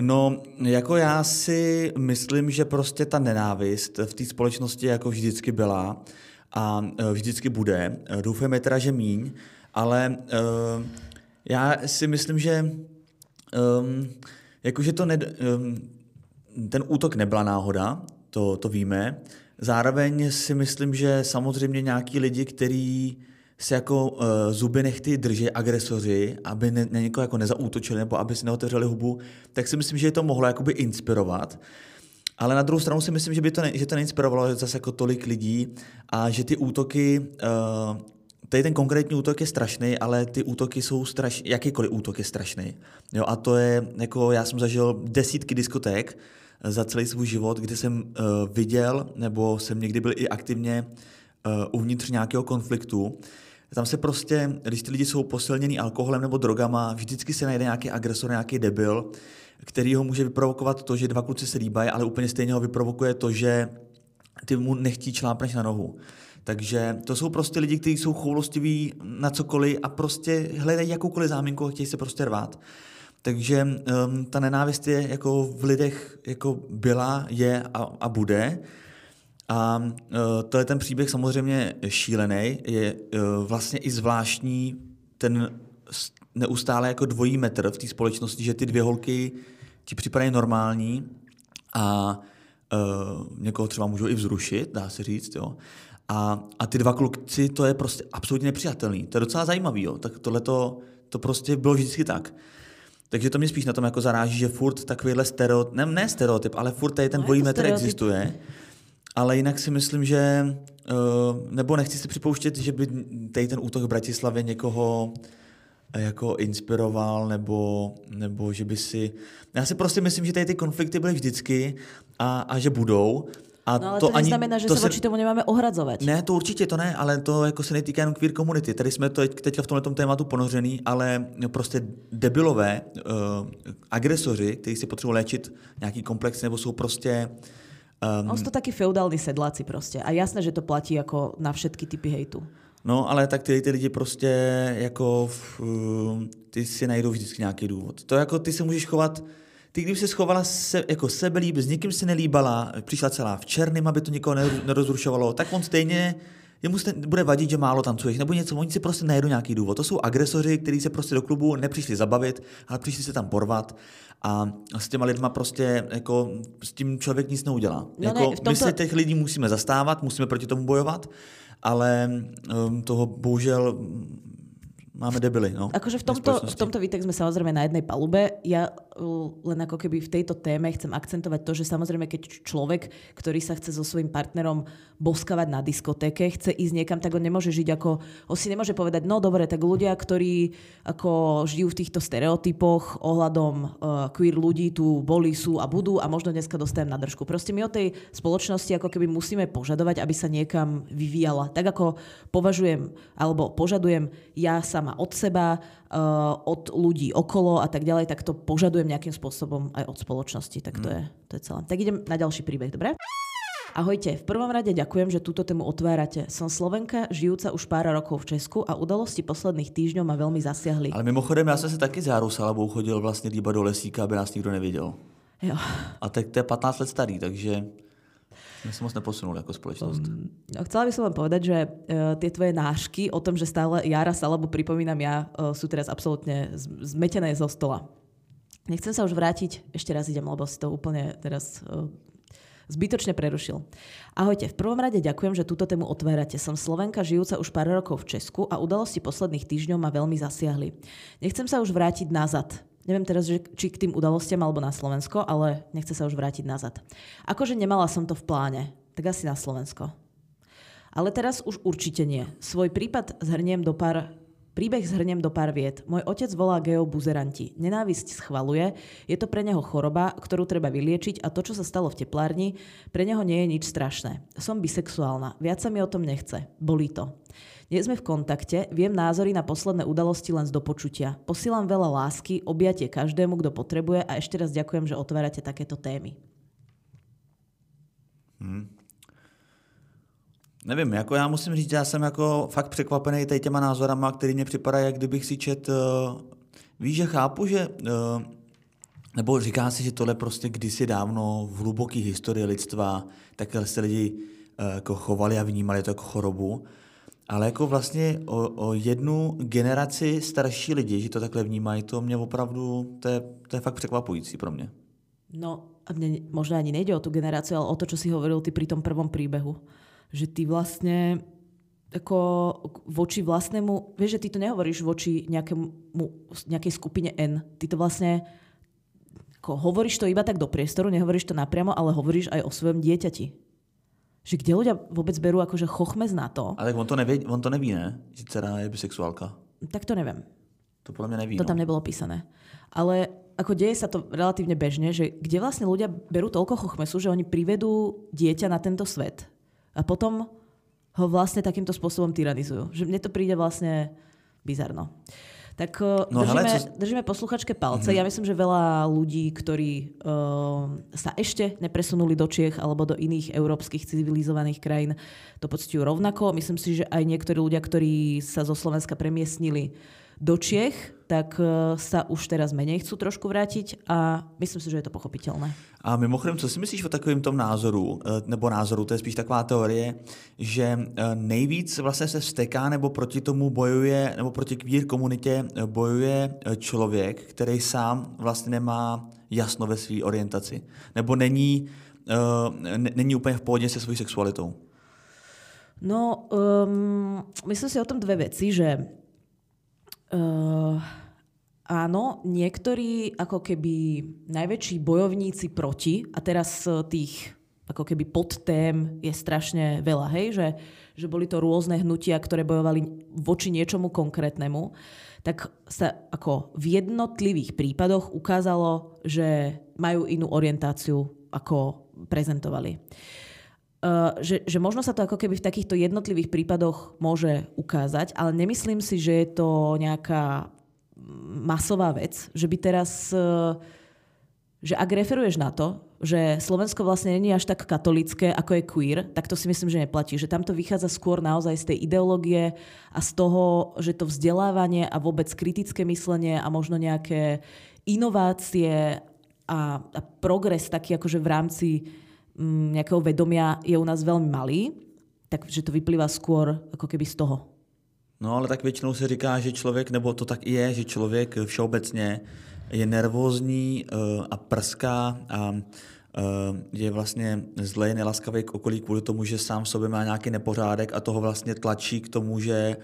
S2: No, jako já si myslím, že prostě ta nenávist v té společnosti jako vždycky byla a e, vždycky bude. E, doufujeme teda, že míň, ale uh, já si myslím, že um, jakože to ne, um, ten útok nebyla náhoda, to, to víme, Zároveň si myslím, že samozřejmě nějaký lidi, kteří se jako uh, zuby nechty drží agresoři, aby ne, na někoho jako nezaútočili nebo aby si neotevřeli hubu, tak si myslím, že je to mohlo jakoby inspirovat. Ale na druhou stranu si myslím, že, by to, ne, že to neinspirovalo zase jako tolik lidí a že ty útoky, uh, tady ten konkrétní útok je strašný, ale ty útoky jsou strašný, jakýkoliv útok je strašný. Jo, a to je, jako já jsem zažil desítky diskoték, za celý svůj život, kdy jsem uh, viděl, nebo jsem někdy byl i aktivně uh, uvnitř nějakého konfliktu. Tam se prostě, když ty lidi jsou posilnění alkoholem nebo drogama, vždycky se najde nějaký agresor, nějaký debil, který ho může vyprovokovat to, že dva kluci se líbají, ale úplně stejně ho vyprovokuje to, že ty mu nechtí člápneš na nohu. Takže to jsou prostě lidi, kteří jsou choulostiví na cokoliv a prostě hledají jakoukoliv záminku a chtějí se prostě rvát. Takže um, ta nenávist je jako v lidech jako byla, je a, a bude. A uh, to je ten příběh samozřejmě šílený, je uh, vlastně i zvláštní ten neustále jako dvojí metr v té společnosti, že ty dvě holky ti připadají normální a uh, někoho třeba můžou i vzrušit, dá se říct, jo. A, a ty dva kluci, to je prostě absolutně nepřijatelný. To je docela zajímavý, jo. Tak tohle to, prostě bylo vždycky tak. Takže to mě spíš na tom jako zaráží, že furt takovýhle stereotyp, ne, ne stereotyp, ale furt tady ten no, dvojí metr existuje. Ale jinak si myslím, že, uh, nebo nechci si připouštět, že by tady ten útok v Bratislavě někoho eh, jako inspiroval, nebo, nebo že by si... Já si prostě myslím, že tady ty konflikty byly vždycky a, a že budou.
S1: A no ale to, to ani, neznamená, že to sa voči tomu nemáme ohrazovať.
S2: Ne, to určitě to ne, ale to jako se netýká jenom queer komunity. Tady jsme to teďka v tomhle tématu ponořený, ale prostě debilové uh, agresoři, kteří si potřebují léčit nějaký komplex, nebo jsou prostě
S1: Um, On sú to takí feudální sedláci prostě. A jasné, že to platí jako na všetky typy hejtu.
S2: No, ale tak ty, ty lidi prostě jako, uh, ty si najdou vždycky nějaký důvod. To jako ty se můžeš chovat ty, když se schovala se, jako sebelíb, s nikým se nelíbala, přišla celá v černém, aby to nikoho nerozrušovalo, tak on stejně jemu se bude vadit, že málo tancuješ, nebo něco, oni si prostě najdou nějaký důvod. To jsou agresoři, kteří se prostě do klubu nepřišli zabavit, ale přišli se tam porvat a s těma lidma prostě jako s tím člověk nic neudělá. No jako, ne, tomto... My se těch lidí musíme zastávat, musíme proti tomu bojovat, ale um, toho bohužel máme debily. No,
S1: akože v tomto, v tomto výtek sme samozrejme na jednej palube. Ja uh, len ako keby v tejto téme chcem akcentovať to, že samozrejme, keď človek, ktorý sa chce so svojím partnerom boskavať na diskotéke, chce ísť niekam, tak on nemôže žiť ako, on si nemôže povedať, no dobre, tak ľudia, ktorí ako žijú v týchto stereotypoch ohľadom uh, queer ľudí tu boli, sú a budú a možno dneska dostajem na držku. Proste my od tej spoločnosti ako keby musíme požadovať, aby sa niekam vyvíjala. Tak ako považujem alebo požadujem ja sama od seba, uh, od ľudí okolo a tak ďalej, tak to požadujem nejakým spôsobom aj od spoločnosti. Tak to, mm. je, to je celé. Tak idem na ďalší príbeh, dobre? Ahojte, v prvom rade ďakujem, že túto tému otvárate. Som Slovenka, žijúca už pár rokov v Česku a udalosti posledných týždňov ma veľmi zasiahli.
S2: Ale mimochodem, já jsem se taky zárusal, alebo chodil vlastně líba do lesíka, aby nás nikto neviděl.
S1: Jo.
S2: A tak to je 15 let starý, takže my sa moc neposunuli ako spoločnosť. Um,
S1: chcela by som len povedať, že uh, tie tvoje nášky o tom, že stále Jara sa alebo pripomínam ja, uh, sú teraz absolútne zmetené zo stola. Nechcem sa už vrátiť, ešte raz idem, lebo si to úplne teraz uh, zbytočne prerušil. Ahojte, v prvom rade ďakujem, že túto tému otvárate. Som Slovenka, žijúca už pár rokov v Česku a udalosti posledných týždňov ma veľmi zasiahli. Nechcem sa už vrátiť nazad. Neviem teraz, že, či k tým udalostiam alebo na Slovensko, ale nechce sa už vrátiť nazad. Akože nemala som to v pláne, tak asi na Slovensko. Ale teraz už určite nie. Svoj prípad zhrniem do pár Príbeh zhrnem do pár viet. Môj otec volá geo buzeranti. Nenávisť schvaluje, je to pre neho choroba, ktorú treba vyliečiť a to, čo sa stalo v teplárni, pre neho nie je nič strašné. Som bisexuálna, viac sa mi o tom nechce. Bolí to. Nie sme v kontakte, viem názory na posledné udalosti len z dopočutia. Posílam veľa lásky, objatie každému, kto potrebuje a ešte raz ďakujem, že otvárate takéto témy.
S2: Hmm. Nevím, jako já musím říct, já jsem jako fakt překvapený tady těma názorama, který mě připadají, jak kdybych si čet, uh, víš, že chápu, že uh, nebo říká si, že tohle prostě kdysi dávno v hluboké historii lidstva takhle se lidi uh, jako chovali a vnímali to jako chorobu, ale jako vlastně o, o jednu generaci starší lidi, že to takhle vnímají, to mě opravdu, to je, to je fakt překvapující pro mě.
S1: No a mne možno ani nejde o tú generáciu, ale o to, čo si hovoril ty pri tom prvom príbehu. Že ty vlastne ako voči vlastnému, vieš, že ty to nehovoríš voči nejakému, nejakej skupine N. Ty to vlastne ako hovoríš to iba tak do priestoru, nehovoríš to napriamo, ale hovoríš aj o svojom dieťati. Že kde ľudia vôbec berú akože chochmez na to.
S2: Ale on to neví, on to neví, ne? Že dcera je bisexuálka.
S1: Tak to neviem.
S2: To podľa mňa neví.
S1: To tam no. nebolo písané. Ale ako deje sa to relatívne bežne, že kde vlastne ľudia berú toľko chochmesu, že oni privedú dieťa na tento svet a potom ho vlastne takýmto spôsobom tyranizujú. Že mne to príde vlastne bizarno. Tak uh, no, držíme, hele, co... držíme posluchačke palce. Mm-hmm. Ja myslím, že veľa ľudí, ktorí uh, sa ešte nepresunuli do Čiech alebo do iných európskych civilizovaných krajín, to pocitujú rovnako. Myslím si, že aj niektorí ľudia, ktorí sa zo Slovenska premiestnili do Čiech, tak e, sa už teraz menej chcú trošku vrátiť a myslím si, že je to pochopitelné.
S2: A mimochodem, co si myslíš o takovém tom názoru, e, nebo názoru, to je spíš taková teorie, že e, nejvíc vlastně se vsteká nebo proti tomu bojuje, nebo proti queer komunitě bojuje člověk, který sám vlastně nemá jasno ve své orientaci. Nebo není, není úplně v pohodě se svojí sexualitou.
S1: No, um, myslím si o tom dve veci, že Uh, áno, niektorí ako keby najväčší bojovníci proti, a teraz tých ako keby podtém je strašne veľa, hej, že, že boli to rôzne hnutia, ktoré bojovali voči niečomu konkrétnemu, tak sa ako v jednotlivých prípadoch ukázalo, že majú inú orientáciu, ako prezentovali. Uh, že, že možno sa to ako keby v takýchto jednotlivých prípadoch môže ukázať, ale nemyslím si, že je to nejaká masová vec, že by teraz, uh, že ak referuješ na to, že Slovensko vlastne není až tak katolické, ako je queer, tak to si myslím, že neplatí. Že tam vychádza skôr naozaj z tej ideológie a z toho, že to vzdelávanie a vôbec kritické myslenie a možno nejaké inovácie a, a progres taký akože v rámci Mm, nejakého vedomia je u nás veľmi malý, takže to vyplýva skôr ako keby z toho.
S2: No ale tak většinou se říká, že člověk, nebo to tak i je, že člověk všeobecně je nervózní uh, a prská a uh, je vlastně zlej, nelaskavý k okolí kvůli tomu, že sám v sobě má nějaký nepořádek a toho vlastně tlačí k tomu, že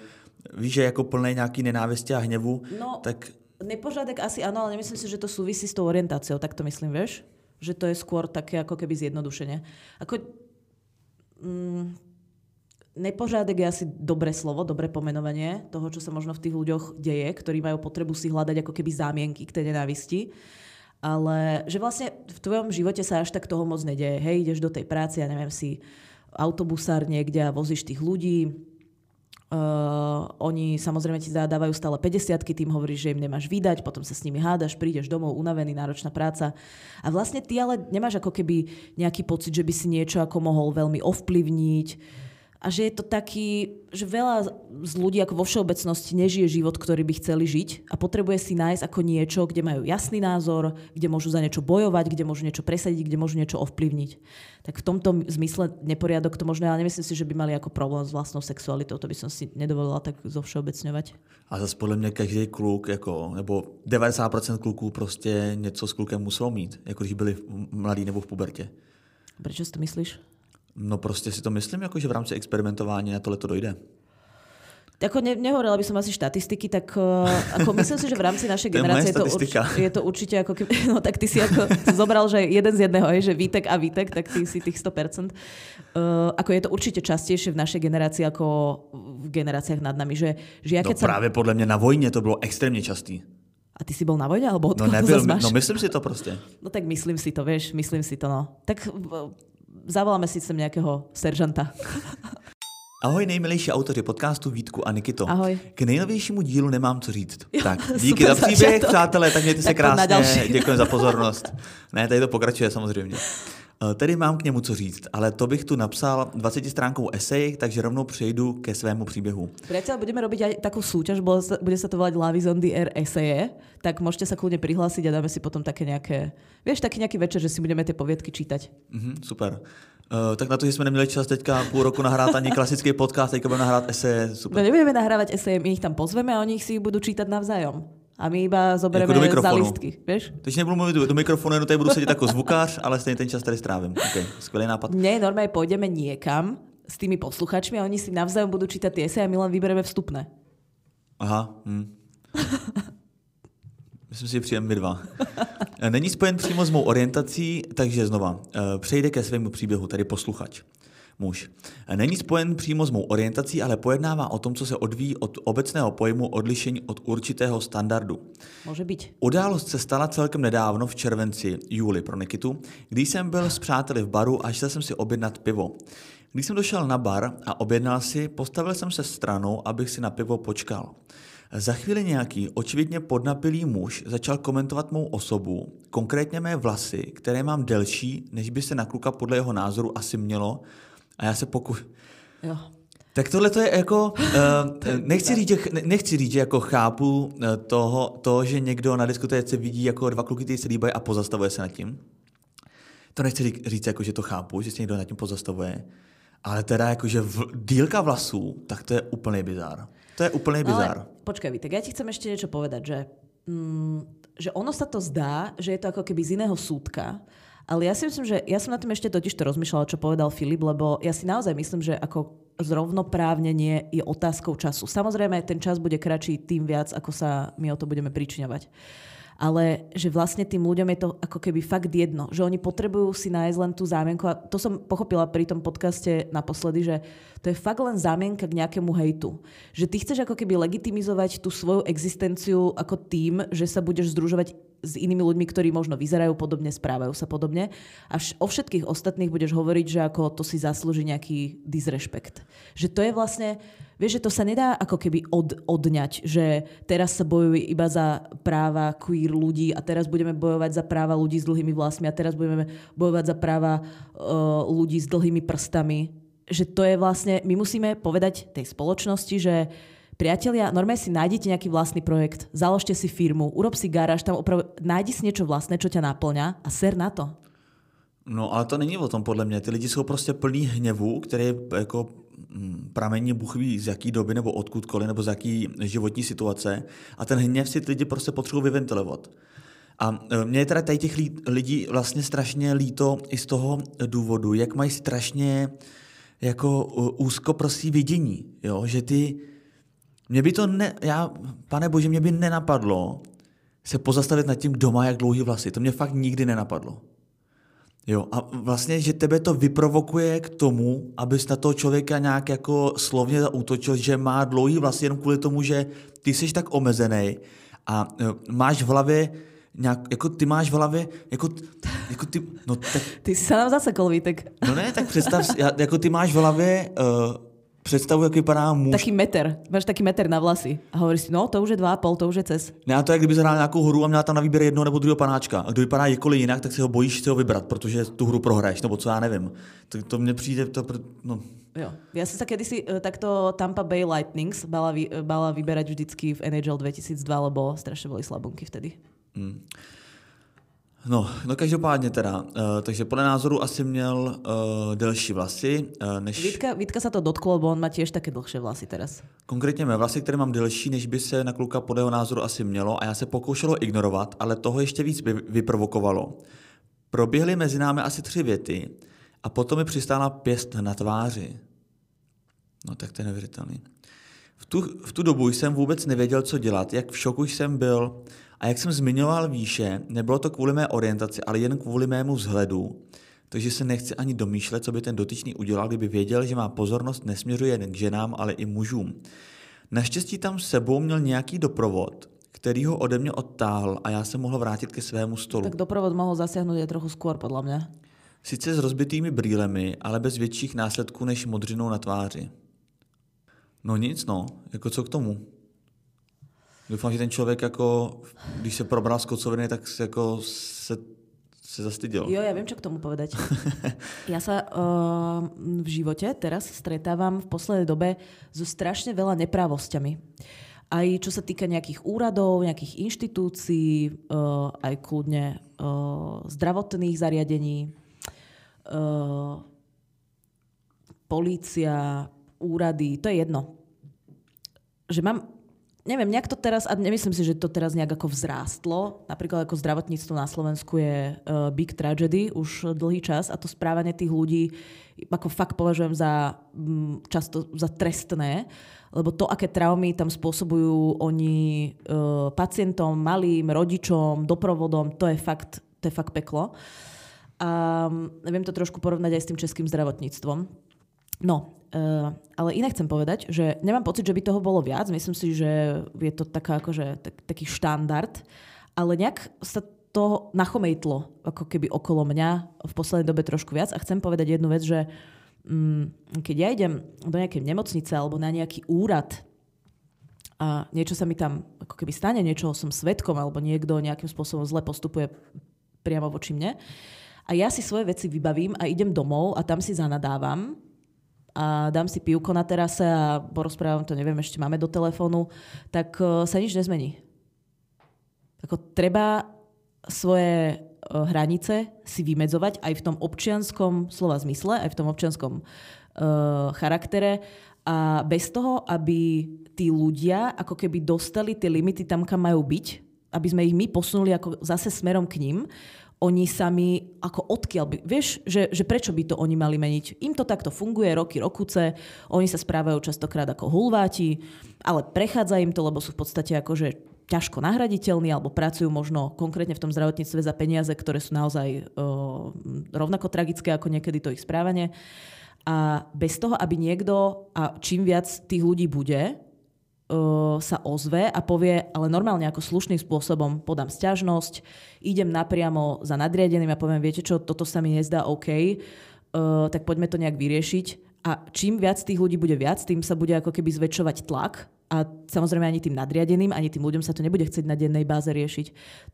S2: víš, že jako plný nějaký nenávisti a hněvu,
S1: No,
S2: tak
S1: Nepořádek asi áno, ale nemyslím si, že to súvisí s tou orientáciou, tak to myslím, vieš? Že to je skôr také ako keby zjednodušenie. Ako, mm, nepořádek je asi dobré slovo, dobré pomenovanie toho, čo sa možno v tých ľuďoch deje, ktorí majú potrebu si hľadať ako keby zámienky k tej nenávisti. Ale že vlastne v tvojom živote sa až tak toho moc nedeje. Hej, ideš do tej práce, ja neviem, si autobusár niekde a vozíš tých ľudí, Uh, oni samozrejme ti zadávajú stále 50 tým hovoríš, že im nemáš vydať, potom sa s nimi hádaš, prídeš domov, unavený, náročná práca. A vlastne ty ale nemáš ako keby nejaký pocit, že by si niečo ako mohol veľmi ovplyvniť a že je to taký, že veľa z ľudí ako vo všeobecnosti nežije život, ktorý by chceli žiť a potrebuje si nájsť ako niečo, kde majú jasný názor, kde môžu za niečo bojovať, kde môžu niečo presadiť, kde môžu niečo ovplyvniť. Tak v tomto zmysle neporiadok to možno, ale nemyslím si, že by mali ako problém s vlastnou sexualitou, to by som si nedovolila tak zo všeobecňovať.
S2: A zase podle mě každý kluk, jako, nebo 90% kluků prostě něco s klukem muselo mít, jako když byli mladí nebo v pubertě.
S1: Prečo si to myslíš?
S2: No prostě si to myslím, jako, že v rámci experimentování na tohle to dojde.
S1: Ako ne, nehovorila by som asi štatistiky, tak uh, ako myslím si, že v rámci našej [LAUGHS]
S2: To je
S1: generácie to, urč, je to určite ako keby, [LAUGHS] no tak ty si ako [LAUGHS] zobral, že jeden z jedného je, že Vítek a Vítek, tak ty si tých 100%. Uh, ako je to určite častejšie v našej generácii ako v generáciách nad nami, že, že ja
S2: No
S1: keď sa...
S2: právě podle mě na vojně to bylo extrémně častý.
S1: A ty si bol na vojne, alebo
S2: No
S1: odkiaľ to
S2: nebyl,
S1: zas máš?
S2: no myslím si to prostě.
S1: No tak myslím si to, vieš, myslím si to, no. Tak uh, zavoláme si sem nejakého seržanta. [LAUGHS]
S2: Ahoj nejmilejší autoři podcastu Vítku a Nikito.
S1: Ahoj.
S2: K nejnovějšímu dílu nemám co říct.
S1: Jo,
S2: tak, [LAUGHS] díky za příběh, přátelé, tak mějte se
S1: Tak
S2: krásně. Děkuji za pozornost. Ne, tady to pokračuje samozřejmě. Eh, Tedy mám k němu co říct, ale to bych tu napsal 20 stránkou esej, takže rovnou přejdu ke svému příběhu.
S1: Priateľ, budeme robiť aj takú súťaž, bude sa to volať Lavis on the Air eseje, tak môžete sa kľudne prihlásiť a dáme si potom také nejaké, vieš, taký nejaký večer, že si budeme tie poviedky čítať.
S2: Mhm, super. Uh, tak na to, že jsme neměli čas teďka půl roku nahrát ani klasický podcast, teďka budeme nahrát eseje,
S1: No
S2: super.
S1: nebudeme nahrávať eseje, my ich tam pozveme a oni ich si ich budú čítať navzájom. A my iba zoberieme
S2: Jako
S1: za lístky, vieš?
S2: Teď nebudu mluvit do, do mikrofonu, jenom tady budu sedět jako zvukář, ale stejně ten čas tady strávím. Okay, skvělý nápad.
S1: Nie, normálne pôjdeme niekam s tými posluchačmi a oni si navzájom budú čítať tie a my len vyberieme vstupné.
S2: Aha. Hm. Myslím si, že přijeme my dva. Není spojen přímo s mou orientací, takže znova. eh, Přejde ke svému příběhu, tedy posluchač. Muž. Není spojen přímo s mou orientací, ale pojednává o tom, co se odvíjí od obecného pojmu odlišení od určitého standardu.
S1: Môže byť.
S2: Událost se stala celkem nedávno v červenci, júli pro Nikitu, když jsem byl s přáteli v baru a šel jsem si objednat pivo. Když jsem došel na bar a objednal si, postavil jsem se stranou, abych si na pivo počkal. Za chvíli nějaký očividně podnapilý muž začal komentovat mou osobu, konkrétně mé vlasy, které mám delší, než by se na kluka podle jeho názoru asi mělo. A já se poku...
S1: Jo.
S2: Tak tohle to je jako, [LAUGHS] uh, nechci říct, nechci říct, že jako chápu uh, toho, to, že někdo na diskotéce vidí jako dva kluky, kteří se líbají a pozastavuje se nad tím. To nechci říct, jako, že to chápu, že se někdo nad tím pozastavuje. Ale teda jako, že v, dílka vlasů, tak to je úplný bizár. To je úplný
S1: No
S2: bizár.
S1: ale počkaj, Vítek, ja ti chcem ešte niečo povedať, že, mm, že ono sa to zdá, že je to ako keby z iného súdka, ale ja si myslím, že ja som na tým ešte totiž to rozmýšľala, čo povedal Filip, lebo ja si naozaj myslím, že ako zrovnoprávnenie je otázkou času. Samozrejme, ten čas bude kratší tým viac, ako sa my o to budeme pričňovať. Ale že vlastne tým ľuďom je to ako keby fakt jedno, že oni potrebujú si nájsť len tú zámienku a to som pochopila pri tom podcaste naposledy, že to je fakt len zámienka k nejakému hejtu. Že ty chceš ako keby legitimizovať tú svoju existenciu ako tým, že sa budeš združovať s inými ľuďmi, ktorí možno vyzerajú podobne, správajú sa podobne a vš- o všetkých ostatných budeš hovoriť, že ako to si zaslúži nejaký disrespekt. Že to je vlastne, vieš, že to sa nedá ako keby od, odňať, že teraz sa bojuje iba za práva queer ľudí a teraz budeme bojovať za práva ľudí s dlhými vlasmi a teraz budeme bojovať za práva uh, ľudí s dlhými prstami. Že to je vlastne, my musíme povedať tej spoločnosti, že Priatelia, normálne si nájdete nejaký vlastný projekt, založte si firmu, urob si garáž, tam oprav... nájdi si niečo vlastné, čo ťa naplňa a ser na to.
S2: No ale to není o tom podle mě. Ty lidi jsou prostě plný hněvu, který jako mm, pramení Bůh ví z jaký doby nebo odkudkoliv nebo z jaký životní situace a ten hněv si ty lidi prostě potřebují vyventilovat. A e, mě je teda tady těch lidí vlastně strašně líto i z toho důvodu, jak mají strašně jako uh, úzkoprostý vidění, jo? že ty Mě by to ne, já, pane bože, mě by nenapadlo se pozastavit nad tím, kdo má jak dlouhý vlasy. To mě fakt nikdy nenapadlo. Jo, a vlastně, že tebe to vyprovokuje k tomu, abys na toho člověka nějak jako slovně zaútočil, že má dlouhý vlasy jenom kvůli tomu, že ty jsi tak omezený a e, máš v hlavě nějak, jako ty máš v hlavě, jako, jako ty, no tak...
S1: Ty jsi se nám zasekl, Vítek.
S2: No ne, tak představ, jako ty máš v hlavě uh, představu, jak vypadá muž.
S1: Taký meter. Máš taký meter na vlasy. A hovoríš si, no to už je 2,5, to už je cez.
S2: Ne, a to je, kdyby hrál nějakou hru a měla tam na výběr jednoho nebo druhého panáčka. A kdo vypadá jakkoliv jinak, tak si ho bojíš si ho vybrat, protože tu hru prohraješ, nebo co já nevím. To, to mně přijde, to, no.
S1: Jo. Ja som sa kedysi uh, takto Tampa Bay Lightnings bala, vy, uh, bala vyberať vždycky v NHL 2002, lebo strašne boli slabunky vtedy. Mm.
S2: No, no každopádně teda, uh, takže podle názoru asi měl uh, delší vlasy, uh, než...
S1: Vítka, Vítka sa to dotklo, bo on má tiež také dlhšie vlasy teraz.
S2: Konkrétně mé vlasy, které mám delší, než by se na kluka podle jeho názoru asi mělo a já se pokoušel ignorovat, ale toho ještě víc by vyprovokovalo. Proběhly mezi námi asi tři věty a potom mi přistála pěst na tváři. No tak to je neuvěřitelný. V tu, v tu dobu jsem vůbec nevěděl, co dělat, jak v šoku jsem byl a jak jsem zmiňoval výše, nebylo to kvůli mé orientaci, ale jen kvůli mému vzhledu, takže se nechci ani domýšlet, co by ten dotyčný udělal, kdyby věděl, že má pozornost nesměřuje jen k ženám, ale i mužům. Naštěstí tam s sebou měl nějaký doprovod, který ho ode mě odtáhl a já se mohl vrátit ke svému stolu.
S1: Tak doprovod mohl zasáhnout je trochu skôr, podle mě.
S2: Sice s rozbitými brýlemi, ale bez větších následků než modřinou na tváři. No nic, no. Jako co k tomu? Doufám, že ten člověk jako, když se probral z kocoviny, tak se, jako se, se zastyděl.
S1: Jo, ja viem, čo k tomu povedať. ja sa uh, v živote teraz stretávam v poslednej dobe so strašne veľa neprávosťami. Aj čo sa týka nejakých úradov, nejakých inštitúcií, uh, aj kľudne uh, zdravotných zariadení, uh, polícia, úrady, to je jedno. Že mám neviem, nejak to teraz, a nemyslím si, že to teraz nejak ako vzrástlo, napríklad ako zdravotníctvo na Slovensku je uh, big tragedy už dlhý čas a to správanie tých ľudí ako fakt považujem za um, často za trestné, lebo to, aké traumy tam spôsobujú oni uh, pacientom, malým, rodičom, doprovodom, to je fakt, to je fakt peklo. A um, viem to trošku porovnať aj s tým českým zdravotníctvom. No, Uh, ale inak chcem povedať, že nemám pocit, že by toho bolo viac. Myslím si, že je to taká, akože, tak, taký štandard. Ale nejak sa to nachomejtlo ako keby okolo mňa v poslednej dobe trošku viac. A chcem povedať jednu vec, že um, keď ja idem do nejakej nemocnice alebo na nejaký úrad a niečo sa mi tam ako keby stane, niečo som svetkom alebo niekto nejakým spôsobom zle postupuje priamo voči mne a ja si svoje veci vybavím a idem domov a tam si zanadávam, a dám si pivko na terase a porozprávam to, neviem, ešte máme do telefónu, tak uh, sa nič nezmení. Ako treba svoje uh, hranice si vymedzovať aj v tom občianskom slova zmysle, aj v tom občianskom uh, charaktere a bez toho, aby tí ľudia ako keby dostali tie limity tam, kam majú byť, aby sme ich my posunuli ako zase smerom k ním, oni sami, ako odkiaľ by, vieš, že, že prečo by to oni mali meniť? Im to takto funguje roky, rokuce, oni sa správajú častokrát ako hulváti, ale prechádza im to, lebo sú v podstate akože ťažko nahraditeľní alebo pracujú možno konkrétne v tom zdravotníctve za peniaze, ktoré sú naozaj o, rovnako tragické ako niekedy to ich správanie. A bez toho, aby niekto, a čím viac tých ľudí bude, sa ozve a povie, ale normálne ako slušným spôsobom podám sťažnosť, idem napriamo za nadriadeným a poviem, viete čo, toto sa mi nezdá OK, uh, tak poďme to nejak vyriešiť. A čím viac tých ľudí bude viac, tým sa bude ako keby zväčšovať tlak a samozrejme ani tým nadriadeným, ani tým ľuďom sa to nebude chcieť na dennej báze riešiť.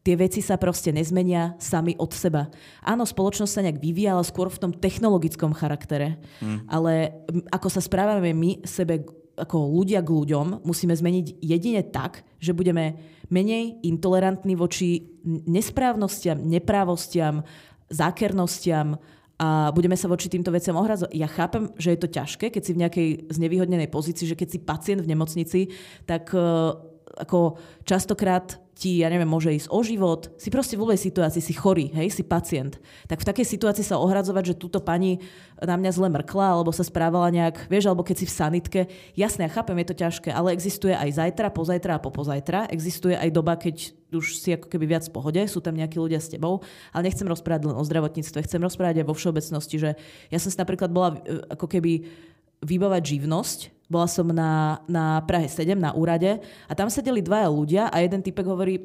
S1: Tie veci sa proste nezmenia sami od seba. Áno, spoločnosť sa nejak vyvíja, ale skôr v tom technologickom charaktere. Hmm. Ale ako sa správame my sebe ako ľudia k ľuďom musíme zmeniť jedine tak, že budeme menej intolerantní voči nesprávnostiam, neprávostiam, zákernostiam a budeme sa voči týmto veciam ohrazovať. Ja chápem, že je to ťažké, keď si v nejakej znevýhodnenej pozícii, že keď si pacient v nemocnici, tak uh, ako častokrát ti, ja neviem, môže ísť o život, si proste v ľudovej situácii, si chorý, hej, si pacient. Tak v takej situácii sa ohradzovať, že túto pani na mňa zle mrkla, alebo sa správala nejak, vieš, alebo keď si v sanitke. Jasné, ja chápem, je to ťažké, ale existuje aj zajtra, pozajtra a popozajtra. Existuje aj doba, keď už si ako keby viac v pohode, sú tam nejakí ľudia s tebou, ale nechcem rozprávať len o zdravotníctve, chcem rozprávať aj vo všeobecnosti, že ja som si napríklad bola e, ako keby vybavať živnosť. Bola som na, na Prahe 7 na úrade a tam sedeli dvaja ľudia a jeden typek hovorí,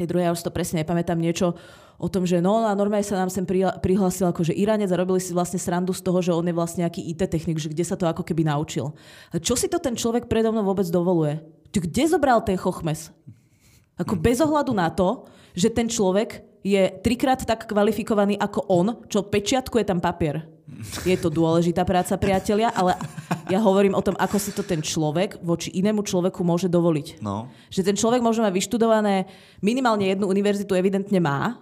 S1: tej druhej ja už to presne nepamätám, niečo o tom, že no a normálne sa nám sem prihlásil akože Iránec a robili si vlastne srandu z toho, že on je vlastne nejaký IT technik, že kde sa to ako keby naučil. A čo si to ten človek predo mnou vôbec dovoluje? Ty kde zobral ten chochmes? Ako bez ohľadu na to, že ten človek je trikrát tak kvalifikovaný ako on, čo pečiatkuje tam papier. Je to dôležitá práca, priatelia, ale ja hovorím o tom, ako si to ten človek voči inému človeku môže dovoliť.
S2: No.
S1: Že ten človek môže mať vyštudované, minimálne jednu univerzitu evidentne má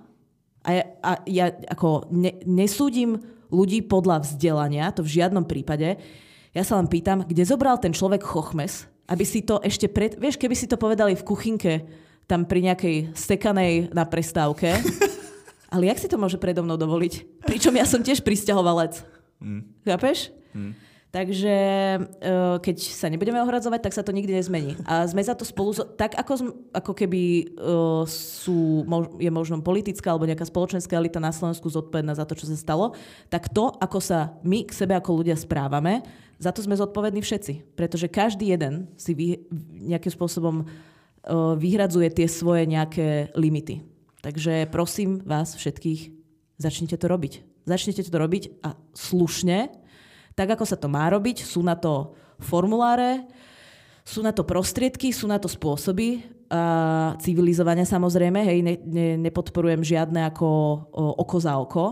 S1: a ja, a ja ako ne, nesúdim ľudí podľa vzdelania, to v žiadnom prípade. Ja sa len pýtam, kde zobral ten človek chochmes, aby si to ešte pred... Vieš, keby si to povedali v kuchynke, tam pri nejakej stekanej na prestávke, [LAUGHS] ale jak si to môže predo mnou dovoliť? Pričom ja som tiež pristahovalec. Mm. Chápeš? Mm. Takže e, keď sa nebudeme ohradzovať, tak sa to nikdy nezmení. A sme za to spolu, tak ako, ako keby e, sú, je možno politická alebo nejaká spoločenská elita na Slovensku zodpovedná za to, čo sa stalo, tak to, ako sa my k sebe ako ľudia správame, za to sme zodpovední všetci. Pretože každý jeden si vy, nejakým spôsobom e, vyhradzuje tie svoje nejaké limity. Takže prosím vás všetkých, začnite to robiť. Začnite to robiť a slušne, tak ako sa to má robiť. Sú na to formuláre, sú na to prostriedky, sú na to spôsoby a civilizovania samozrejme, hej, ne, ne, nepodporujem žiadne ako o, oko za oko,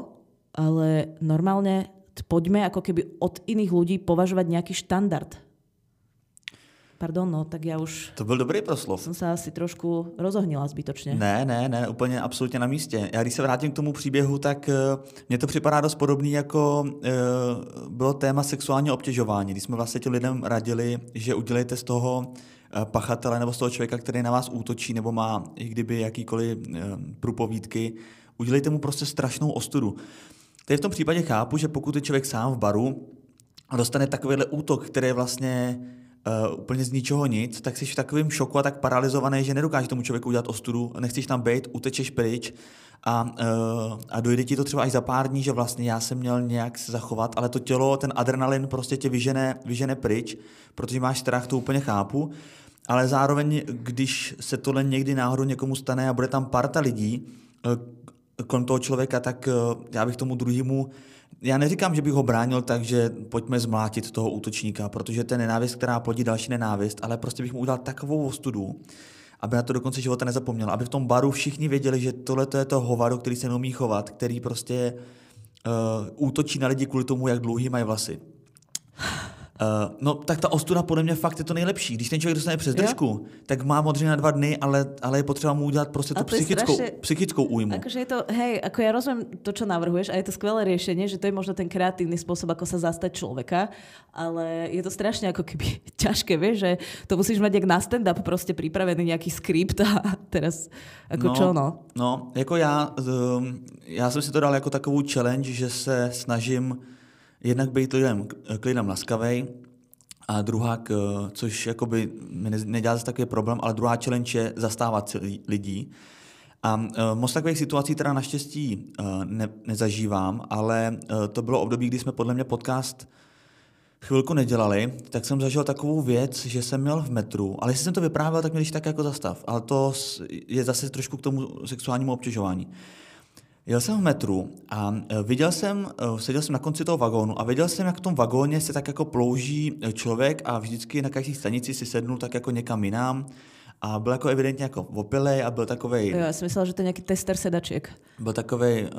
S1: ale normálne poďme ako keby od iných ľudí považovať nejaký štandard Pardon, no, tak já už...
S2: To byl dobrý proslov.
S1: Jsem se asi trošku rozohnila zbytočně.
S2: Ne, ne, ne, úplně absolutně na místě. Já když se vrátím k tomu příběhu, tak uh, mně to připadá dost podobný, jako uh, bylo téma sexuální obtěžování. Když jsme vlastně těm lidem radili, že udělejte z toho uh, pachatele nebo z toho člověka, který na vás útočí nebo má i kdyby jakýkoliv uh, průpovídky, udělejte mu prostě strašnou ostudu. Teď v tom případě chápu, že pokud je člověk sám v baru a dostane takovýhle útok, který je vlastně uh, úplně z ničeho nic, tak jsi v takovém šoku a tak paralizovaný, že nedokáže tomu člověku udělat ostudu, nechceš tam být, utečeš pryč a, uh, a dojde ti to třeba až za pár dní, že vlastně já jsem měl nějak se zachovat, ale to tělo, ten adrenalin prostě tě vyžene, vyžene pryč, protože máš strach, to úplně chápu, ale zároveň, když se tohle někdy náhodou někomu stane a bude tam parta lidí uh, kolem toho člověka, tak uh, já bych tomu druhému já neříkám, že bych ho bránil tak, že pojďme zmlátit toho útočníka, protože to je nenávist, která plodí další nenávist, ale prostě bych mu udělal takovou ostudu, aby na to do konce života nezapomněl. Aby v tom baru všichni věděli, že tohle je to hovado, který se neumí chovat, který prostě uh, útočí na lidi kvůli tomu, jak dlouhý mají vlasy. Uh, no, tak ta ostuda podle mě fakt je to nejlepší. Když ten člověk dostane přes držku, tak má modře na dva dny, ale, ale je potřeba mu udělat prostě tu psychickou, strašne, psychickou újmu.
S1: Akože je to, hej, ako ja rozumiem to, čo navrhuješ a je to skvelé riešenie, že to je možno ten kreatívny spôsob, ako sa zastať človeka, ale je to strašne ako keby [LAUGHS] ťažké, vieš, že to musíš mať jak na stand-up proste pripravený nejaký skript a [LAUGHS] teraz ako
S2: no,
S1: čo, no?
S2: No, jako já, já jsem si to dal jako takovou challenge, že se snažím jednak být lidem, k lidem laskavej, a druhá, což jakoby mi nedělá zase takový problém, ale druhá challenge je zastávat si lidí. A uh, moc takových situací teda naštěstí uh, ne, nezažívám, ale uh, to bylo období, kdy jsme podle mě podcast chvilku nedělali, tak jsem zažil takovou věc, že jsem měl v metru, ale jestli jsem to vyprávěl, tak mě tak jako zastav. Ale to je zase trošku k tomu sexuálnímu obtěžování. Jel jsem v metru a e, viděl jsem, e, seděl jsem na konci toho vagónu a viděl jsem, jak v tom vagóně se tak jako plouží e, člověk a vždycky na každé stanici si sednul tak jako někam jinam a byl jako evidentně jako opilej a byl takovej...
S1: Jo, já jsem myslel, že to je nějaký tester sedaček.
S2: Byl takovej,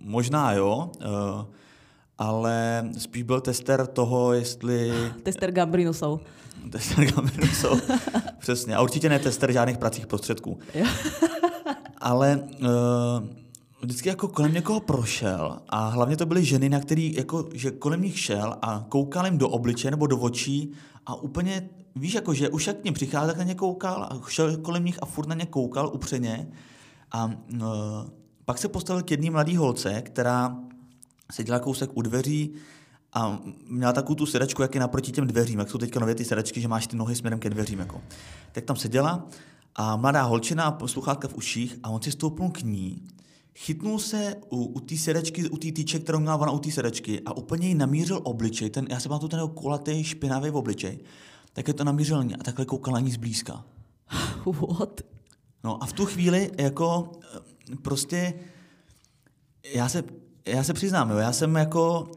S2: možná jo, ale spíš byl tester toho, jestli... [LAUGHS]
S1: Tester Gambrinusov.
S2: Tester Gambrinusov, [LAUGHS] přesně. A určitě ne tester žádných pracích prostředků. Ale vždycky jako kolem někoho prošel a hlavně to byly ženy, na který jako, že kolem nich šel a koukal jim do obliče nebo do očí a úplně, víš, jako, že už jak k ním přicházel, tak na ně koukal a šel kolem nich a furt na ně koukal upřeně a uh, pak se postavil k jedné mladé holce, která seděla kousek u dveří a měla takovou tu sedačku, jak je naproti těm dveřím, jak jsou teďka nově ty sedačky, že máš ty nohy směrem ke dveřím. Jako. Tak tam seděla a mladá holčina, sluchátka v uších a on si stoupnul k ní, chytnul se u, u té sedačky, u té týče, kterou měla ona u té sedačky a úplně jí namířil obličej, ten, já se pamatuju ten kulatý, špinavý obličej, tak je to namířil a takhle koukal na ní zblízka. [LAUGHS]
S1: What?
S2: No a v tu chvíli jako eh, prostě já se, já se přiznám, jo, já jsem jako,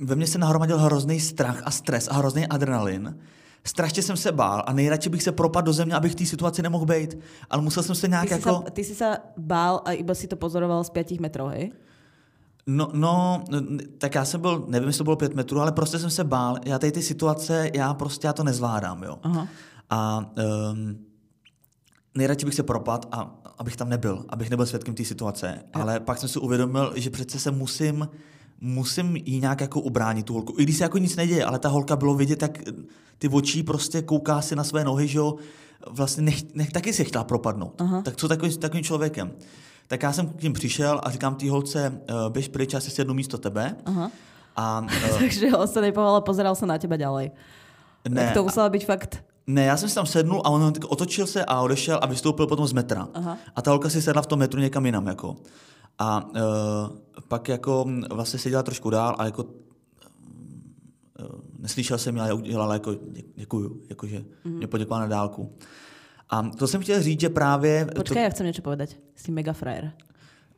S2: ve mně se nahromadil hrozný strach a stres a hrozný adrenalin. Strašně jsem se bál a nejradši bych se propadl do země, abych v té situaci nemohl být. Ale musel jsem se nějak
S1: Ty,
S2: jako...
S1: sa, ty si sa bál a iba si to pozoroval z 5 metrov, hej?
S2: No, no, tak já jsem byl, nevím, jestli to bylo pět metrů, ale prostě jsem se bál. Já tady ty situace, já prostě já to nezvládám, jo.
S1: Aha.
S2: A um, nejradši bych se propad a abych tam nebyl, abych nebyl svědkem té situace. Ale pak jsem si uvědomil, že přece se musím, musím jí nějak jako ubránit tu holku. I když se jako nic neděje, ale ta holka bylo vidět, tak ty očí prostě kouká si na své nohy, že jo, vlastně nech, nech, taky si chtěla propadnout.
S1: Aha.
S2: Tak co takovým, takovým člověkem? Tak já jsem k ním přišel a říkám té holce, uh, běž pryč, já si sednu místo tebe.
S1: Aha.
S2: A uh, [LAUGHS]
S1: Takže on sa nepoval a pozeral sa na teba ďalej.
S2: ne,
S1: tak to musela byť fakt...
S2: Ne, já jsem si tam sednul a on tak otočil se a odešel a vystoupil potom z metra.
S1: Aha.
S2: A ta holka si sedla v tom metru někam jinam. Jako. A uh, pak jako vlastně seděla trošku dál a jako uh, neslyšel jsem ale udělala jako dě- děkuju, jakože mm. mě poděkovala na dálku. A to jsem chtěl říct, že právě...
S1: Počkaj, ja chcem niečo povedať. Si mega frajer.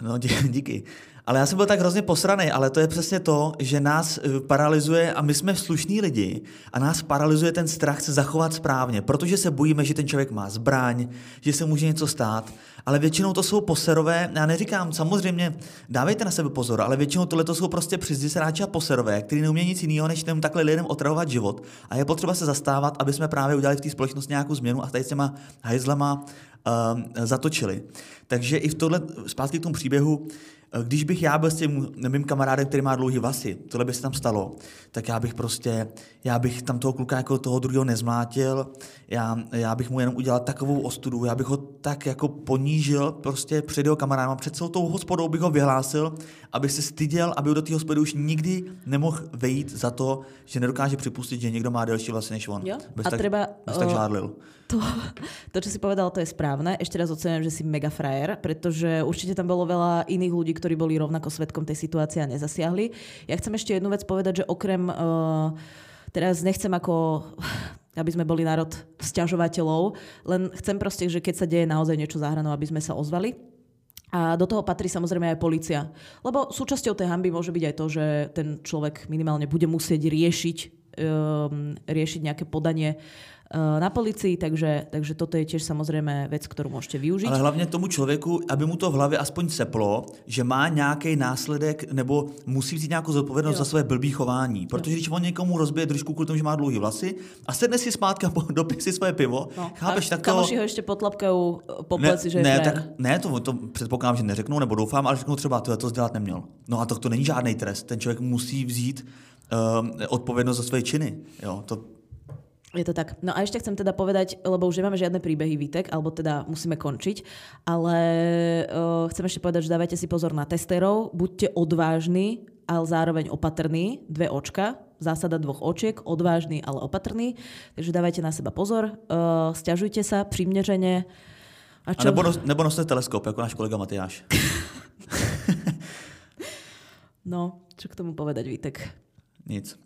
S2: No, dí, [LAUGHS] díky. Ale já jsem byl tak hrozně posraný, ale to je přesně to, že nás eh, paralyzuje, a my jsme slušní lidi, a nás paralyzuje ten strach se zachovat správně, protože se bojíme, že ten člověk má zbraň, že se může něco stát, ale většinou to jsou poserové, já neříkám, samozřejmě dávejte na sebe pozor, ale většinou tohle to jsou prostě přizdiseráči a poserové, kteří neumějí nic jiného, než jenom takhle lidem otravovat život. A je potřeba se zastávat, aby jsme právě udělali v té společnosti nějakou změnu a tady s těma hajzlema uh, zatočili. Takže i v tohle, zpátky k tomu příběhu, když bych já byl s tím mým kamarádem, který má dlouhý vlasy, tohle by se tam stalo, tak já bych prostě, já bych tam toho kluka jako toho druhého nezmlátil, já, já bych mu jenom udělal takovou ostudu, já bych ho tak jako ponížil prostě před jeho kamarádem, před celou tou hospodou bych ho vyhlásil, aby se styděl, aby do té hospody už nikdy nemohl vejít za to, že nedokáže připustit, že někdo má delší vlasy než on.
S1: Jo?
S2: Bez
S1: A
S2: tak,
S1: treba,
S2: bez tak
S1: o,
S2: žádlil.
S1: To, to, čo si povedal, to je správne. Ešte raz ocenujem, že si mega frajer, pretože určite tam bolo veľa iných ľudí, ktorí boli rovnako svetkom tej situácie a nezasiahli. Ja chcem ešte jednu vec povedať, že okrem... Uh, teraz nechcem ako aby sme boli národ sťažovateľov, len chcem proste, že keď sa deje naozaj niečo za hranou, aby sme sa ozvali. A do toho patrí samozrejme aj policia. Lebo súčasťou tej hamby môže byť aj to, že ten človek minimálne bude musieť riešiť, um, riešiť nejaké podanie uh, na policii, takže, takže toto je tiež samozrejme vec, ktorú môžete využiť.
S2: Ale hlavně tomu člověku, aby mu to v hlavě aspoň seplo, že má nějaký následek nebo musí vzít nějakou zodpovědnost
S1: Jo.
S2: za své blbý chování. Protože když on někomu rozbije držku kvůli tomu, že má dlouhý vlasy a sedne si zpátky a po- [LAUGHS] dopije si svoje pivo,
S1: No,
S2: chápeš, tak to...
S1: kamoši ho ešte potlapkajú po
S2: Ne,
S1: pleci, že je
S2: ne, tak, ne, to, to předpokládám, že neřeknou, nebo doufám, ale řeknou třeba, to to dělat neměl. No a to, to není žádný trest. Ten člověk musí vzít um, odpovědnost za své činy. Jo, to,
S1: Je to tak. No a ešte chcem teda povedať, lebo už nemáme žiadne príbehy výtek, alebo teda musíme končiť, ale uh, chcem ešte povedať, že dávajte si pozor na testerov, buďte odvážni, ale zároveň opatrní, dve očka, zásada dvoch očiek, odvážny, ale opatrný, takže dávajte na seba pozor, uh, stiažujte sa priměřene. A
S2: a
S1: čo?
S2: nebo, nos, nebo noste teleskop, jako náš kolega Matyáš. [LAUGHS]
S1: No, čo k tomu povedať, Vítek?
S2: Nic.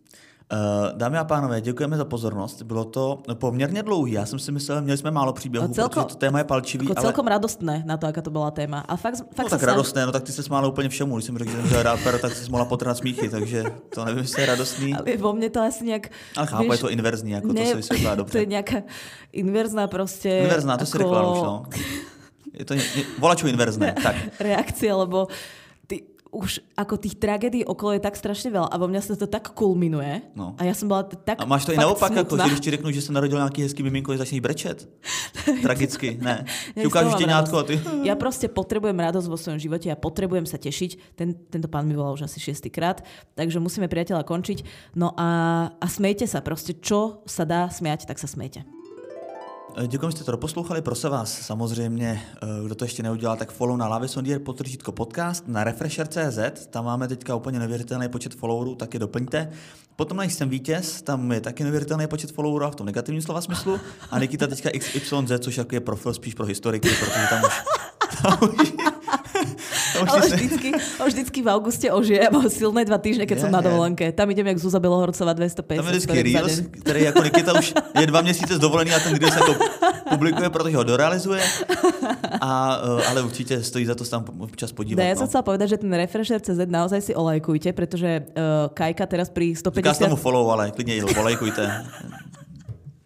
S2: Uh, dámy a pánové, děkujeme za pozornost. Bylo to poměrně dlouhý. Já jsem si myslel, měli jsme málo příběhů,
S1: No celko-
S2: protože to téma je palčivý,
S1: Ako
S2: ale...
S1: celkom radostné na to, aká to bola téma. A fakt, fakt
S2: No
S1: sa
S2: tak
S1: snaž-
S2: radostné, no tak ty se smála úplně všemu. Když jsem řekl, že jsem pero, tak jsi mohla potrhat smíchy, takže to nevím, jestli je radostný.
S1: Ale vo mne to asi nejak...
S2: Ale chápu, je to inverzní, jako to se vysvětlá
S1: to
S2: dobře.
S1: je nejaká inverzná proste...
S2: Inverzná, to si řekla už, no. Je to ně, volaču inverzné, [LAUGHS] tak.
S1: reakcia, lebo už ako tých tragédií okolo je tak strašne veľa a vo mňa sa to tak kulminuje.
S2: No.
S1: A ja som bola tak
S2: A máš to i naopak,
S1: smutná.
S2: že když ti řeknu, že se narodil nějaký hezký miminko, že začneš brečet. [LAUGHS] Tragicky, ne.
S1: Toho mám
S2: štěňátko a ty... [LAUGHS]
S1: Ja proste potrebujem radosť vo svojom živote a potrebujem sa tešiť. Ten, tento pán mi volal už asi šiestýkrát, takže musíme priateľa končiť. No a, a smejte sa proste, čo sa dá smiať, tak sa smejte.
S2: Děkuji, že jste to doposlouchali. Prosím vás, samozřejmě, eh, kdo to ještě neudělal, tak follow na Lavisondier potržítko podcast na Refresher.cz. Tam máme teďka úplně neuvěřitelný počet followerů, tak je doplňte. Potom na jsem vítěz, tam je taky neuvěřitelný počet followerů a v tom negativním slova smyslu. A Nikita teďka XYZ, což je profil spíš pro historiky, protože tam už... [LAUGHS]
S1: Ale vždycky, vždycky v auguste ožijem o silné dva týždne, keď
S2: Je,
S1: som na dovolenke. Tam idem jak Zuzá Belohorcová 250
S2: Tam je vždycky Reels, který jako Nikita už je dva měsíce zdovolený a ten Reels jako publikuje, protože ho dorealizuje. A, eh, ale určitě stojí za to tam občas podívat.
S1: Ja
S2: no.
S1: som chcela povedať, že ten Refresher CZ naozaj si olajkujte, pretože uh, Kajka teraz pri
S2: Říká se tomu
S1: 150...
S2: follow, ale klidně i volejkujte.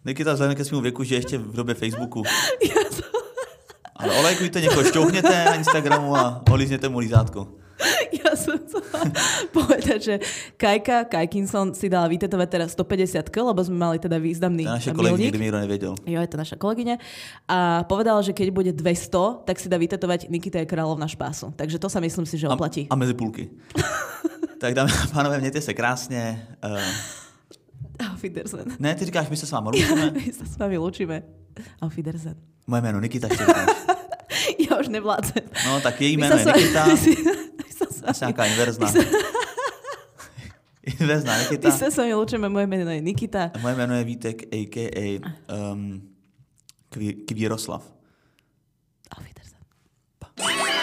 S2: Nikita vzhledem ke svému věku, že ještě v době Facebooku. [LAUGHS] Ale olejkujte někoho, šťouchněte na Instagramu a olízněte mu lízátko. [LAUGHS]
S1: Ja som chcela [LAUGHS] povedať, že Kajka Kajkinson si dala vytetovať teraz 150 kg, lebo sme mali teda významný
S2: To je naše kolegy,
S1: milník.
S2: nikdy mi nikdo nevěděl.
S1: Jo, je to naša kolegyňa. A povedala, že keď bude 200, tak si dá vytetovať Nikita je kráľovna špásu. Takže to sa myslím si, že
S2: A,
S1: oplatí.
S2: a mezi půlky. [LAUGHS] tak dámy a pánové, mějte se krásně. Uh,
S1: Auf Wiedersehen.
S2: ne, ty říkáš, my se s váma loučíme.
S1: My sa s vami lúčime. Auf Wiedersehen.
S2: Moje jméno Nikita, říkáš. [LAUGHS]
S1: Ja už nevládzem.
S2: No, tak její
S1: My
S2: jméno je Nikita.
S1: my my sa
S2: nějaká [LAUGHS] inverzná.
S1: my sa- [LAUGHS]
S2: Inverzná
S1: My
S2: Nikita.
S1: sa s vami lúčime, moje meno je Nikita.
S2: A moje jméno je Vítek, a.k.a. Um, Kví- Kvíroslav.
S1: Auf Wiedersehen.